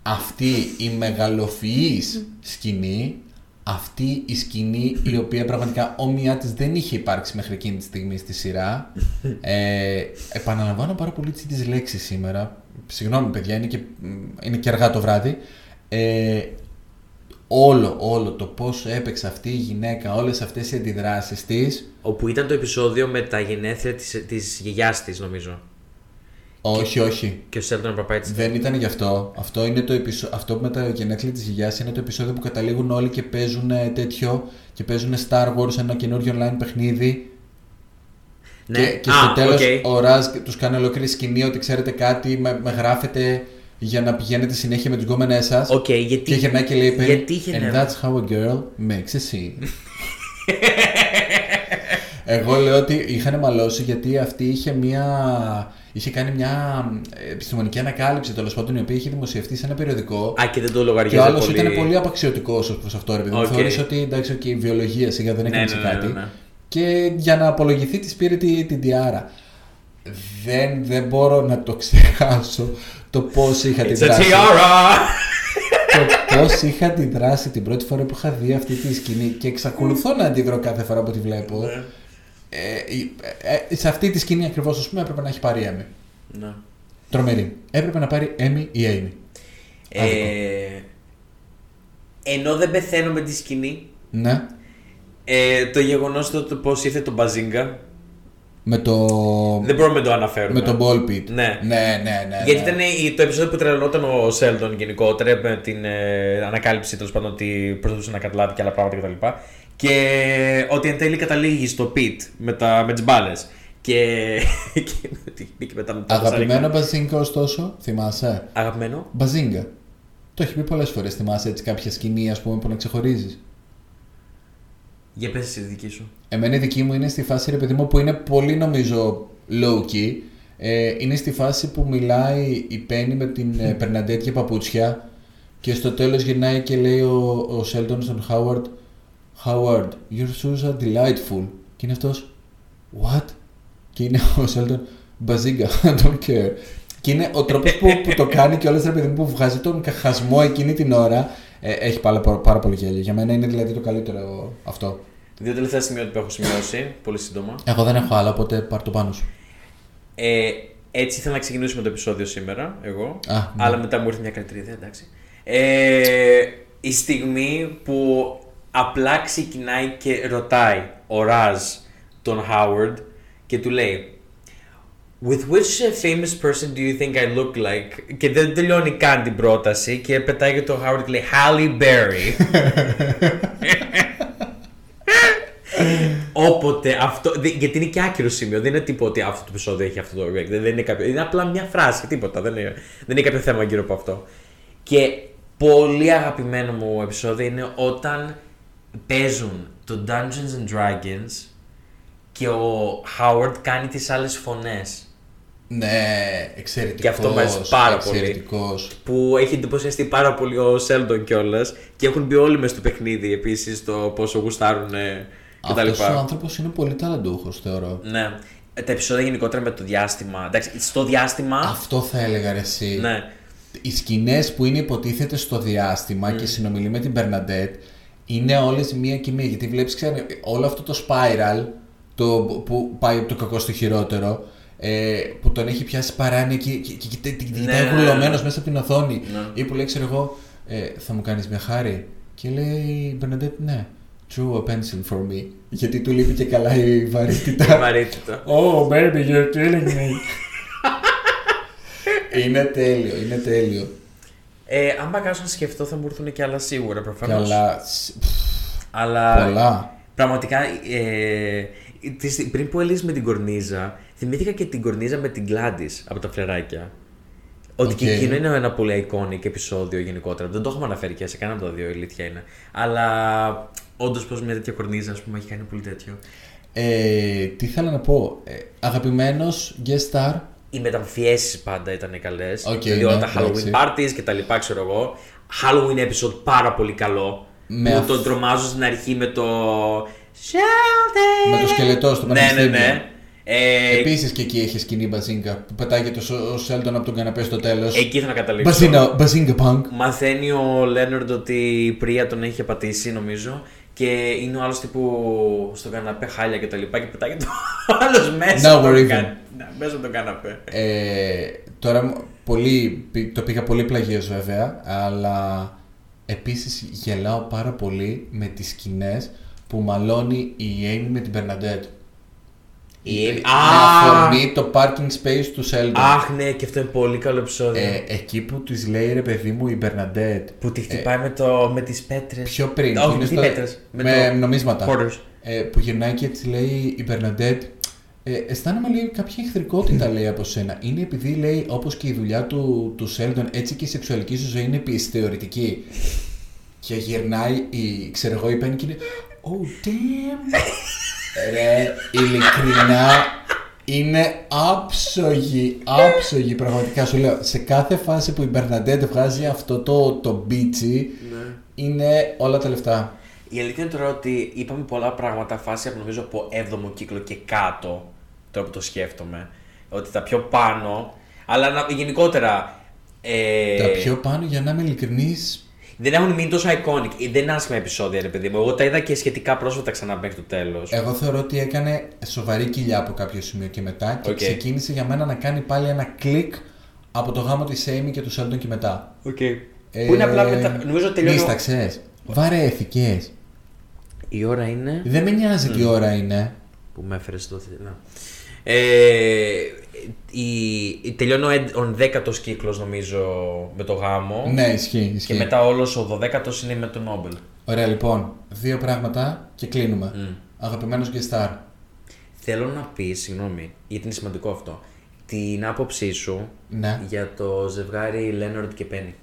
Αυτή η μεγαλοφυής σκηνή, αυτή η σκηνή η οποία πραγματικά όμοιά της δεν είχε υπάρξει μέχρι εκείνη τη στιγμή στη σειρά. Ε, επαναλαμβάνω πάρα πολύ τις τις λέξεις σήμερα. Συγγνώμη παιδιά, είναι και, είναι και αργά το βράδυ. Ε, όλο, όλο το πώς έπαιξε αυτή η γυναίκα, όλες αυτές οι αντιδράσεις της, Όπου ήταν το επεισόδιο με τα γενέθλια της, της γιαγιάς της, νομίζω. όχι, όχι. Και ο Σέλντον Παπάιτς. Δεν ήταν γι' αυτό. Αυτό, είναι το επεισο... αυτό με τα γενέθλια της γιαγιάς είναι το επεισόδιο που καταλήγουν όλοι και παίζουν ε, τέτοιο και παίζουν Star Wars ένα καινούριο online παιχνίδι Ναι. και, και Α, στο τέλος οκ. ο Ραζ τους κάνει ολόκληρη σκηνή ότι ξέρετε κάτι με, με γράφετε για να πηγαίνετε συνέχεια με τις γκόμενές σας Οκ, γιατί. και γυρνάει και λέει γιατί είχε And νεύρα. that's how a girl makes a scene. Εγώ λέω ότι είχαν μαλώσει γιατί αυτή είχε μια. είχε κάνει μια επιστημονική ανακάλυψη τέλος πάντων η οποία είχε δημοσιευτεί σε ένα περιοδικό. Α, και δεν το Και ο λογαριάζει άλλος πολύ. ήταν πολύ απαξιωτικός ως προς αυτό, ρε παιδί μου. Οκ. Θεώρησε ότι εντάξει, okay, η βιολογία σιγά δεν έκανε ναι, ναι, κάτι. ναι, ναι. Και για να απολογηθεί της πήρε τη- την τιάρα. Δεν, δεν μπορώ να το ξεχάσω το πώς είχα την It's a δράση. tiara! το πώς είχα αντιδράσει την πρώτη φορά που είχα δει αυτή τη σκηνή και εξακολουθώ να αντιδρώ κάθε φορά που τη βλέπω. Ναι. Ε, η- ε, σε αυτή τη σκηνή ακριβώς, ας πούμε, έπρεπε να έχει πάρει Έμι. Ναι. Τρομερή. Έπρεπε να πάρει Έμι ή Amy. Ε, ενώ δεν πεθαίνω με τη σκηνή, Ναι. Ε, το γεγονός το, το πώς ήρθε το Μπαζίνγκα, Με το. δεν μπορούμε να το αναφέρουμε. Με το ball pit. Ναι. Ναι, ναι, ναι. Γιατί ναι. ήταν η- το επεισόδιο που τρελανόταν ο Σέλντον γενικότερα με την ε, ανακάλυψη τέλος πάντων ότι προσπαθούσε να καταλάβει και άλλα πράγματα κτλ. Και ότι εν τέλει καταλήγει στο pit με, τα, με τις μπάλες. Και, *laughs* και, και, και μετά με τα Αγαπημένο Μπαζίνκα, ωστόσο, θυμάσαι; Αγαπημένο. Μπαζίνκα. Το έχει πει πολλές φορές. Θυμάσαι έτσι κάποια σκηνή, ας πούμε, που να ξεχωρίζεις. Για πες εσύ τη δική σου. Εμένα η δική μου είναι στη φάση, ρε παιδί μου, που είναι πολύ νομίζω low key. Ε, είναι στη φάση που μιλάει η Πέννη με την ε, Περναντέτ για παπούτσια Και στο τέλος γυρνάει και λέει ο, ο Sheldon στον Howard Howard, your shoes are delightful. Και είναι αυτός What? Και είναι ο Sheldon *laughs* Bazinga, I don't care. Και είναι ο τρόπος που, που το κάνει και όλες ρε παιδί μου που βγάζει τον καχασμό εκείνη την ώρα ε, έχει πάρα, πάρα πολύ γέλιο. Για μένα είναι δηλαδή το καλύτερο αυτό. Δύο τελευταία σημεία που έχω σημειώσει, πολύ σύντομα. Εγώ δεν έχω άλλα, οπότε πάρ το πάνω σου. Ε, έτσι ήθελα να ξεκινήσουμε το επεισόδιο σήμερα, εγώ. Α, ναι. Αλλά μετά μου ήρθε μια καλύτερη ιδέα, εντάξει. Ε, η στιγμή που απλά ξεκινάει και ρωτάει ο Ραζ τον Howard και του λέει With which famous person do you think I look like? Και δεν τελειώνει καν την πρόταση και πετάει και τον Howard και λέει Halle Berry. *laughs* Όποτε αυτό. δι- Γιατί είναι και άκυρο σημείο. Δεν είναι τίποτα ότι αυτό το επεισόδιο έχει αυτό το effect. Δεν είναι, κάποιο, είναι απλά μια φράση, τίποτα. Δεν είναι, δεν είναι κάποιο θέμα γύρω από αυτό. Και πολύ αγαπημένο μου επεισόδιο είναι όταν παίζουν το Dungeons and Dragons και ο Howard κάνει τις άλλες φωνές. Ναι, εξαιρετικός. Και αυτό μου αρέσει πάρα πολύ. εξαιρετικός. Που έχει εντυπωσιαστεί πάρα πολύ ο Σέλντον κιόλας και έχουν μπει όλοι μες στο παιχνίδι επίσης το πόσο γουστάρουν κτλ. Αυτός ο άνθρωπος είναι πολύ ταλαντούχος, θεωρώ. Ναι. Ε, Τα επεισόδια γενικότερα με το διάστημα. Εντάξει, στο διάστημα. Αυτό θα έλεγα ρε εσύ. Ναι. Οι σκηνές που είναι υποτίθεται στο διάστημα και συνομιλεί με την Bernadette είναι όλες μία και μία. Γιατί βλέπεις ξέρω, όλο αυτό το spiral το, που πάει από το κακό στο χειρότερο ε, που τον έχει πιάσει παράνοια και, και, και, και, και, Ναι, κοιτάει ναι, γουρλωμένος μέσα από την οθόνη. Ναι. Ή που λέει ξέρω εγώ ε, θα μου κάνεις μια χάρη. Και λέει η Bernadette ναι. Drew a pencil for me. Γιατί του λείπει και καλά η βαρύτητα. Βαρύτητα. Oh, baby, you're killing me. είναι τέλειο, είναι τέλειο. Ε, αν κάτσω να σκεφτώ, θα μου έρθουν και άλλα σίγουρα προφανώς. Καλά. σ- πφ, Αλλά Πολλά. πραγματικά ε, τη- πριν που έλεγε με την κορνίζα, θυμήθηκα και την κορνίζα με την Gladys από τα φλεράκια. Ότι και Οκ. εκείνο είναι ένα πολύ iconic επεισόδιο γενικότερα. Δεν το έχουμε αναφέρει και σε κανένα από τα δύο, η αλήθεια είναι. Αλλά όντως πω μια τέτοια κορνίζα, ας πούμε, έχει κάνει πολύ τέτοιο. Ε, τι θέλω να πω. Ε, αγαπημένος guest star. Οι μεταμφιέσεις πάντα ήταν καλές. Οκ, δηλαδή ναι, όλα τα εντάξει. Halloween parties και τα λοιπά, ξέρω εγώ. Halloween episode πάρα πολύ καλό. Με που αυ- τον τρομάζουν στην αρχή με το. Sheldon! Με το σκελετό στο Ναι, ναι, πανεπιστήμιο. ναι. Ε, Επίσης και εκεί έχει σκηνή μπαζίνκα που πετάγεται ο Σέλτον από τον καναπέ στο τέλος. εκεί ήθελα να καταλήξω. Μπαζίνκα, μπαζίνκα πανκ. Μαθαίνει ο Λένορντ ότι η Πρία τον έχει πατήσει, νομίζω. Και είναι ο άλλος τύπου στον καναπέ χάλια και τα λοιπά. Και πετάει το *laughs* άλλος μέσα. Now από we're τον even. κα- Ναι, μέσα από τον καναπέ. Ε, τώρα μου- πολύ, πη- το πήγα πολύ πλαγίως βέβαια, αλλά επίσης γελάω πάρα πολύ με τις σκηνές που μαλώνει η Amy με την Bernadette. Η Με Amy- Α! αφορμή το parking space του Sheldon. Αχ, ναι, και αυτό είναι πολύ καλό επεισόδιο. Ε, εκεί που της λέει ρε παιδί μου η Bernadette που τη χτυπάει με, το, με τις πέτρες. πιο πριν Όχι, που είναι τι στο- πέτρες. Με, με το... νομίσματα Quarters. ε, που γυρνάει και της λέει η Bernadette ε, αισθάνομαι λέει κάποια εχθρικότητα λέει από σένα. Είναι επειδή λέει όπως και η δουλειά του, του Sheldon έτσι και η σεξουαλική σου ζωή είναι επίσης θεωρητική. Και γυρνάει η, ξέρω εγώ, η Penny και είναι Oh damn. Ρε, ειλικρινά είναι άψογη, άψογη πραγματικά σου λέω. Σε κάθε φάση που η Bernadette βγάζει αυτό το, το μπίτσι, Ναι. είναι όλα τα λεφτά. Η αλήθεια είναι τώρα ότι είπαμε πολλά πράγματα φάση από νομίζω από 7ο κύκλο και κάτω. Τώρα που το σκέφτομαι. Ότι τα πιο πάνω. Αλλά να- γενικότερα. Ε, Τα πιο πάνω, για να είμαι ειλικρινής, Δεν έχουν μείνει τόσο iconic. Ε, Δεν είναι άσχημα επεισόδια, ρε παιδί μου. Εγώ τα είδα και σχετικά πρόσφατα ξανά μέχρι το τέλος. εγώ θεωρώ ότι έκανε σοβαρή κοιλιά από κάποιο σημείο και μετά και Οκ. ξεκίνησε για μένα να κάνει πάλι ένα κλικ από το γάμο της Amy και του Sheldon και μετά. Okay. Που είναι απλά μετά. Νομίζω τελειώνει. ο- Νύσταξες, βαρέθηκες. Η ώρα είναι. Δεν με νοιάζει τι ώρα είναι. Που με έφερες στο θετικό. Ε, η, η, τελειώνει ο, έντ- ο 10ο κύκλος νομίζω με το γάμο. Ναι, ισχύει, ισχύει. Και μετά όλος ο 12ο είναι με τον Νόμπελ. Ωραία, λοιπόν, δύο πράγματα και κλείνουμε. Μμ. Αγαπημένος guest star. Θέλω να πεις, συγγνώμη, γιατί είναι σημαντικό αυτό, την άποψή σου Ναι. για το ζευγάρι Λένορντ και Πένι.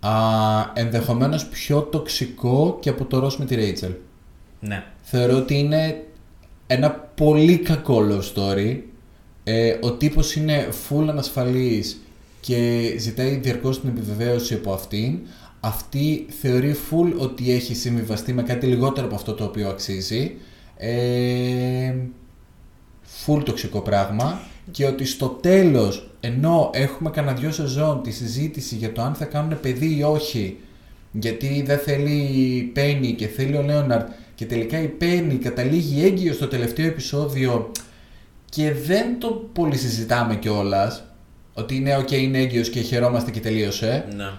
Α, ενδεχομένως πιο τοξικό και από το Ross με τη Rachel. Ναι. Θεωρώ ότι είναι ένα πολύ κακό love story. Ε, ο τύπος είναι full ανασφαλής και ζητάει διαρκώς την επιβεβαίωση από αυτήν. Αυτή θεωρεί full ότι έχει συμβιβαστεί με κάτι λιγότερο από αυτό το οποίο αξίζει. Ε, full τοξικό πράγμα και ότι στο τέλος ενώ έχουμε κανένα δυο σεζόν τη συζήτηση για το αν θα κάνουν παιδί ή όχι γιατί δεν θέλει η Πέννη και θέλει ο Λέοναρντ και τελικά η Πέννη καταλήγει έγκυο στο τελευταίο επεισόδιο και δεν το πολύ συζητάμε κιόλας. Ότι είναι ok, είναι έγκυος και χαιρόμαστε και τελείωσε. Ναι.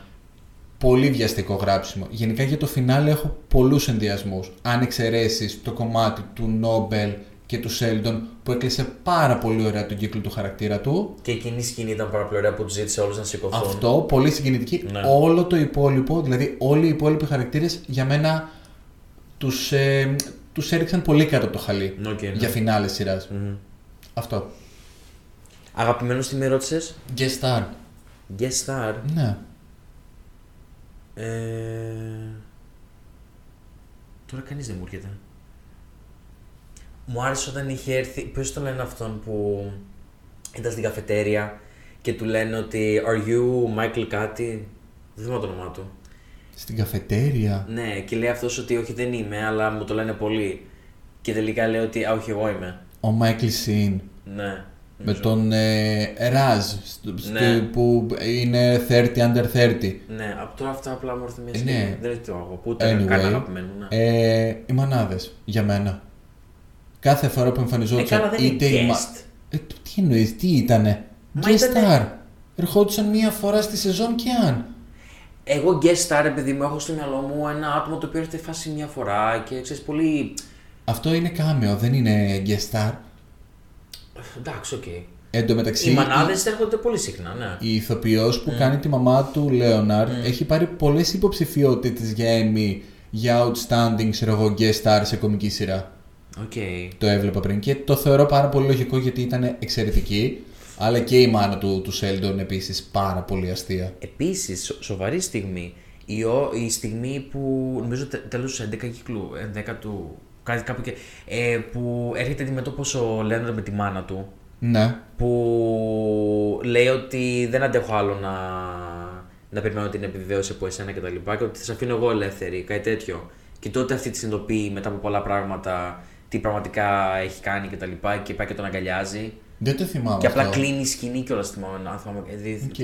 Πολύ βιαστικό γράψιμο. Γενικά για το φινάλε έχω πολλούς ενδιασμούς. Αν εξαιρέσεις το κομμάτι του Νόμπελ και του Σέλντον που έκλεισε πάρα πολύ ωραία τον κύκλο του χαρακτήρα του. Και εκείνη η σκηνή ήταν πάρα πολύ ωραία που τους ζήτησε όλους να σηκωθούν. Αυτό, πολύ συγκινητική. Ναι. Όλο το υπόλοιπο, δηλαδή όλοι οι υπόλοιποι χαρακτήρες για μένα τους, ε, τους έριξαν πολύ κάτω από το χαλί Οκ, ναι. για φινάλες σειράς. Μμμ. Αυτό. Αγαπημένος τι με ρώτησες; Guest star. Guest star. Ναι. Ε... Τώρα κανείς δεν μου έρχεται. Μου άρεσε όταν είχε έρθει. Πώς το λένε αυτόν που ήταν στην καφετέρια και του λένε ότι Are you Michael κάτι. Δεν θυμάμαι το όνομά του. Στην καφετέρια. Ναι, και λέει αυτός ότι όχι δεν είμαι, αλλά μου το λένε πολύ. Και τελικά λέει ότι Α, όχι, εγώ είμαι. Ο Μάικλ Σιν. Ναι. Με νομίζω. τον ε, Ραζ στο- στο- Ναι. που είναι 30 under 30. Ναι, από τώρα αυτά απλά μου έρθει μια Ε, σκηνή. ναι. Δεν είναι το εγώ. Που ούτε Anyway, καν αγαπημένο. Ναι. Ε, οι μανάδε για μένα. Κάθε φορά που Ε, εμφανιζόταν καλά, δεν είναι η μα- guest. Ε, τι εννοείς, τι ήτανε; Μα Guest ήτανε- star. Ερχόντουσαν μία φορά στη σεζόν και αν. Εγώ guest star, επειδή μου έχω στο μυαλό μου ένα άτομο το οποίο έρχεται φάση μια φορά και ξέρεις πολύ. Αυτό είναι κάμεο, δεν είναι guest star. Εντάξει, οκ. Εν τω μεταξύ, Οι μανάδες έρχονται πολύ συχνά, ναι. η ηθοποιός που κάνει τη μαμά του Λέοναρντ έχει πάρει πολλές υποψηφιότητες για Emmy για outstanding ξέρω εγώ, guest star σε κομική σειρά. Οκ. Το έβλεπα πριν και το θεωρώ πάρα πολύ λογικό γιατί ήταν εξαιρετική. Αλλά και η μάνα του, του Σέλντον επίσης πάρα πολύ αστεία. Επίσης, σοβαρή στιγμή. Η, ο- η στιγμή που νομίζω τέλος τους 11 κύκλου, 11 του. Κάτι κάπου και. Ε, που έρχεται αντιμετώπιση ο Λέοναρντ με τη μάνα του. Ναι. που λέει ότι δεν αντέχω άλλο να, να περιμένω την επιβεβαίωση από εσένα και τα λοιπά και ότι θα σε αφήνω εγώ ελεύθερη, κάτι τέτοιο. Και τότε αυτή τη συνειδητοποιεί μετά από πολλά πράγματα τι πραγματικά έχει κάνει και τα λοιπά και πάει και τον αγκαλιάζει. Δεν το θυμάμαι Και απλά αυτό. κλείνει η σκηνή κιόλας θυμάμαι. αν θυμάμαι, ε, δι- Οκ.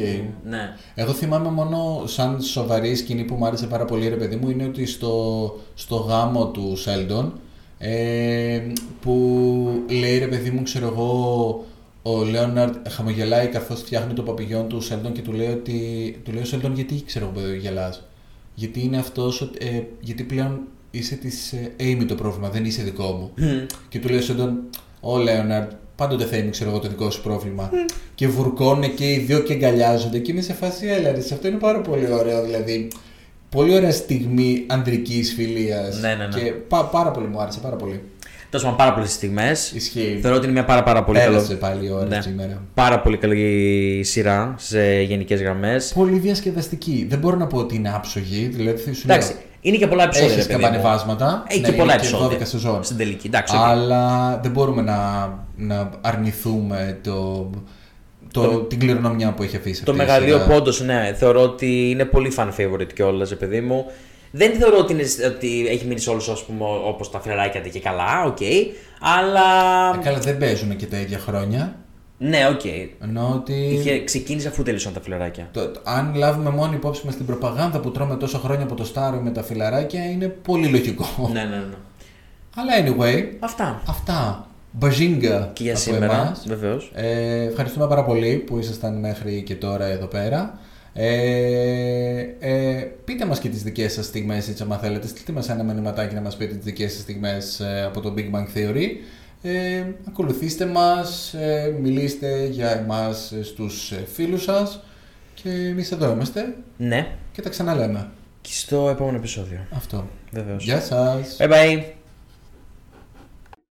Ναι. Εγώ θυμάμαι μόνο σαν σοβαρή σκηνή που μου άρεσε πάρα πολύ ρε παιδί μου είναι ότι στο, στο γάμο του Σέλντον ε, που λέει ρε παιδί μου ξέρω εγώ ο Λέοναρντ χαμογελάει καθώς φτιάχνει το παπιγιόν του Σέλντον και του λέει ότι του λέει ο Σέλντον γιατί ξέρω εγώ παιδί γελάς; Γιατί είναι αυτός ότι- ε, γιατί πλέον είσαι της ε, Amy το πρόβλημα δεν είσαι δικό μου και του λέει ο Σέλντον ο Λέοναρντ πάντοτε θα είναι ξέρω εγώ το δικό σου πρόβλημα και βουρκώνε και οι δύο και αγκαλιάζονται και είμαι σε φάση έλα ρε, αυτό είναι πάρα πολύ ωραίο δηλαδή πολύ ωραία στιγμή ανδρικής φιλίας Ναι, ναι, ναι. και πά- πάρα πολύ μου άρεσε πάρα πολύ Τόσο πάντων, πάρα πολλές στιγμές. ισχύει Θεωρώ ότι είναι μια πάρα, πάρα πολύ Πέρασε καλό. πάλι η ώρα Ναι. σήμερα Πάρα πολύ καλή σειρά σε γενικές γραμμές. πολύ διασκεδαστική δεν μπορώ να πω ότι είναι άψογη δηλαδή θα σου Εντάξει, λέω είναι και πολλά επεισόδια. έχεις ρε παιδί μου. κατεβάσματα Έχει ναι, και πολλά είναι επεισόδια. 12 σεζόν Στην τελική. Εντάξει, οκ. αλλά δεν μπορούμε να, να αρνηθούμε το, το, την κληρονομιά που έχει αφήσει Το αυτή η μεγαλείο σειρά. πόντος, ναι, θεωρώ ότι είναι πολύ fan favorite κιόλας, παιδί μου. Δεν θεωρώ ότι, είναι, ότι έχει μείνει σε όλους όπως τα Φιλαράκια και καλά, οκ. αλλά. Ε, καλά δεν παίζουν και τα ίδια χρόνια Ναι, οκ. ενώ ότι Είχε ξεκίνησε αφού τέλειωσαν τα φιλαράκια. Το, το- αν λάβουμε μόνο υπόψη μας την προπαγάνδα που τρώμε τόσα χρόνια από το Star με τα φιλαράκια είναι πολύ λογικό. ναι, ναι, ναι. Αλλά anyway, Αυτά. αυτά. Bazinga Και για από σήμερα, εμάς. βεβαίως. Ε, ευχαριστούμε πάρα πολύ που ήσασταν μέχρι και τώρα εδώ πέρα. Ε, ε, πείτε μας και τις δικές σας στιγμές έτσι άμα θέλετε. Στείλτε μας ένα μηνυματάκι να μας πείτε τις δικές σας στιγμές ε, από το Big Bang Theory. Ε, ακολουθήστε μας, ε, μιλήστε για εμάς ε, στους ε, φίλους σας και εμείς εδώ είμαστε Ναι. και τα ξαναλέμε. Και στο επόμενο επεισόδιο. Αυτό. Βεβαίως. Γεια σας. Bye bye.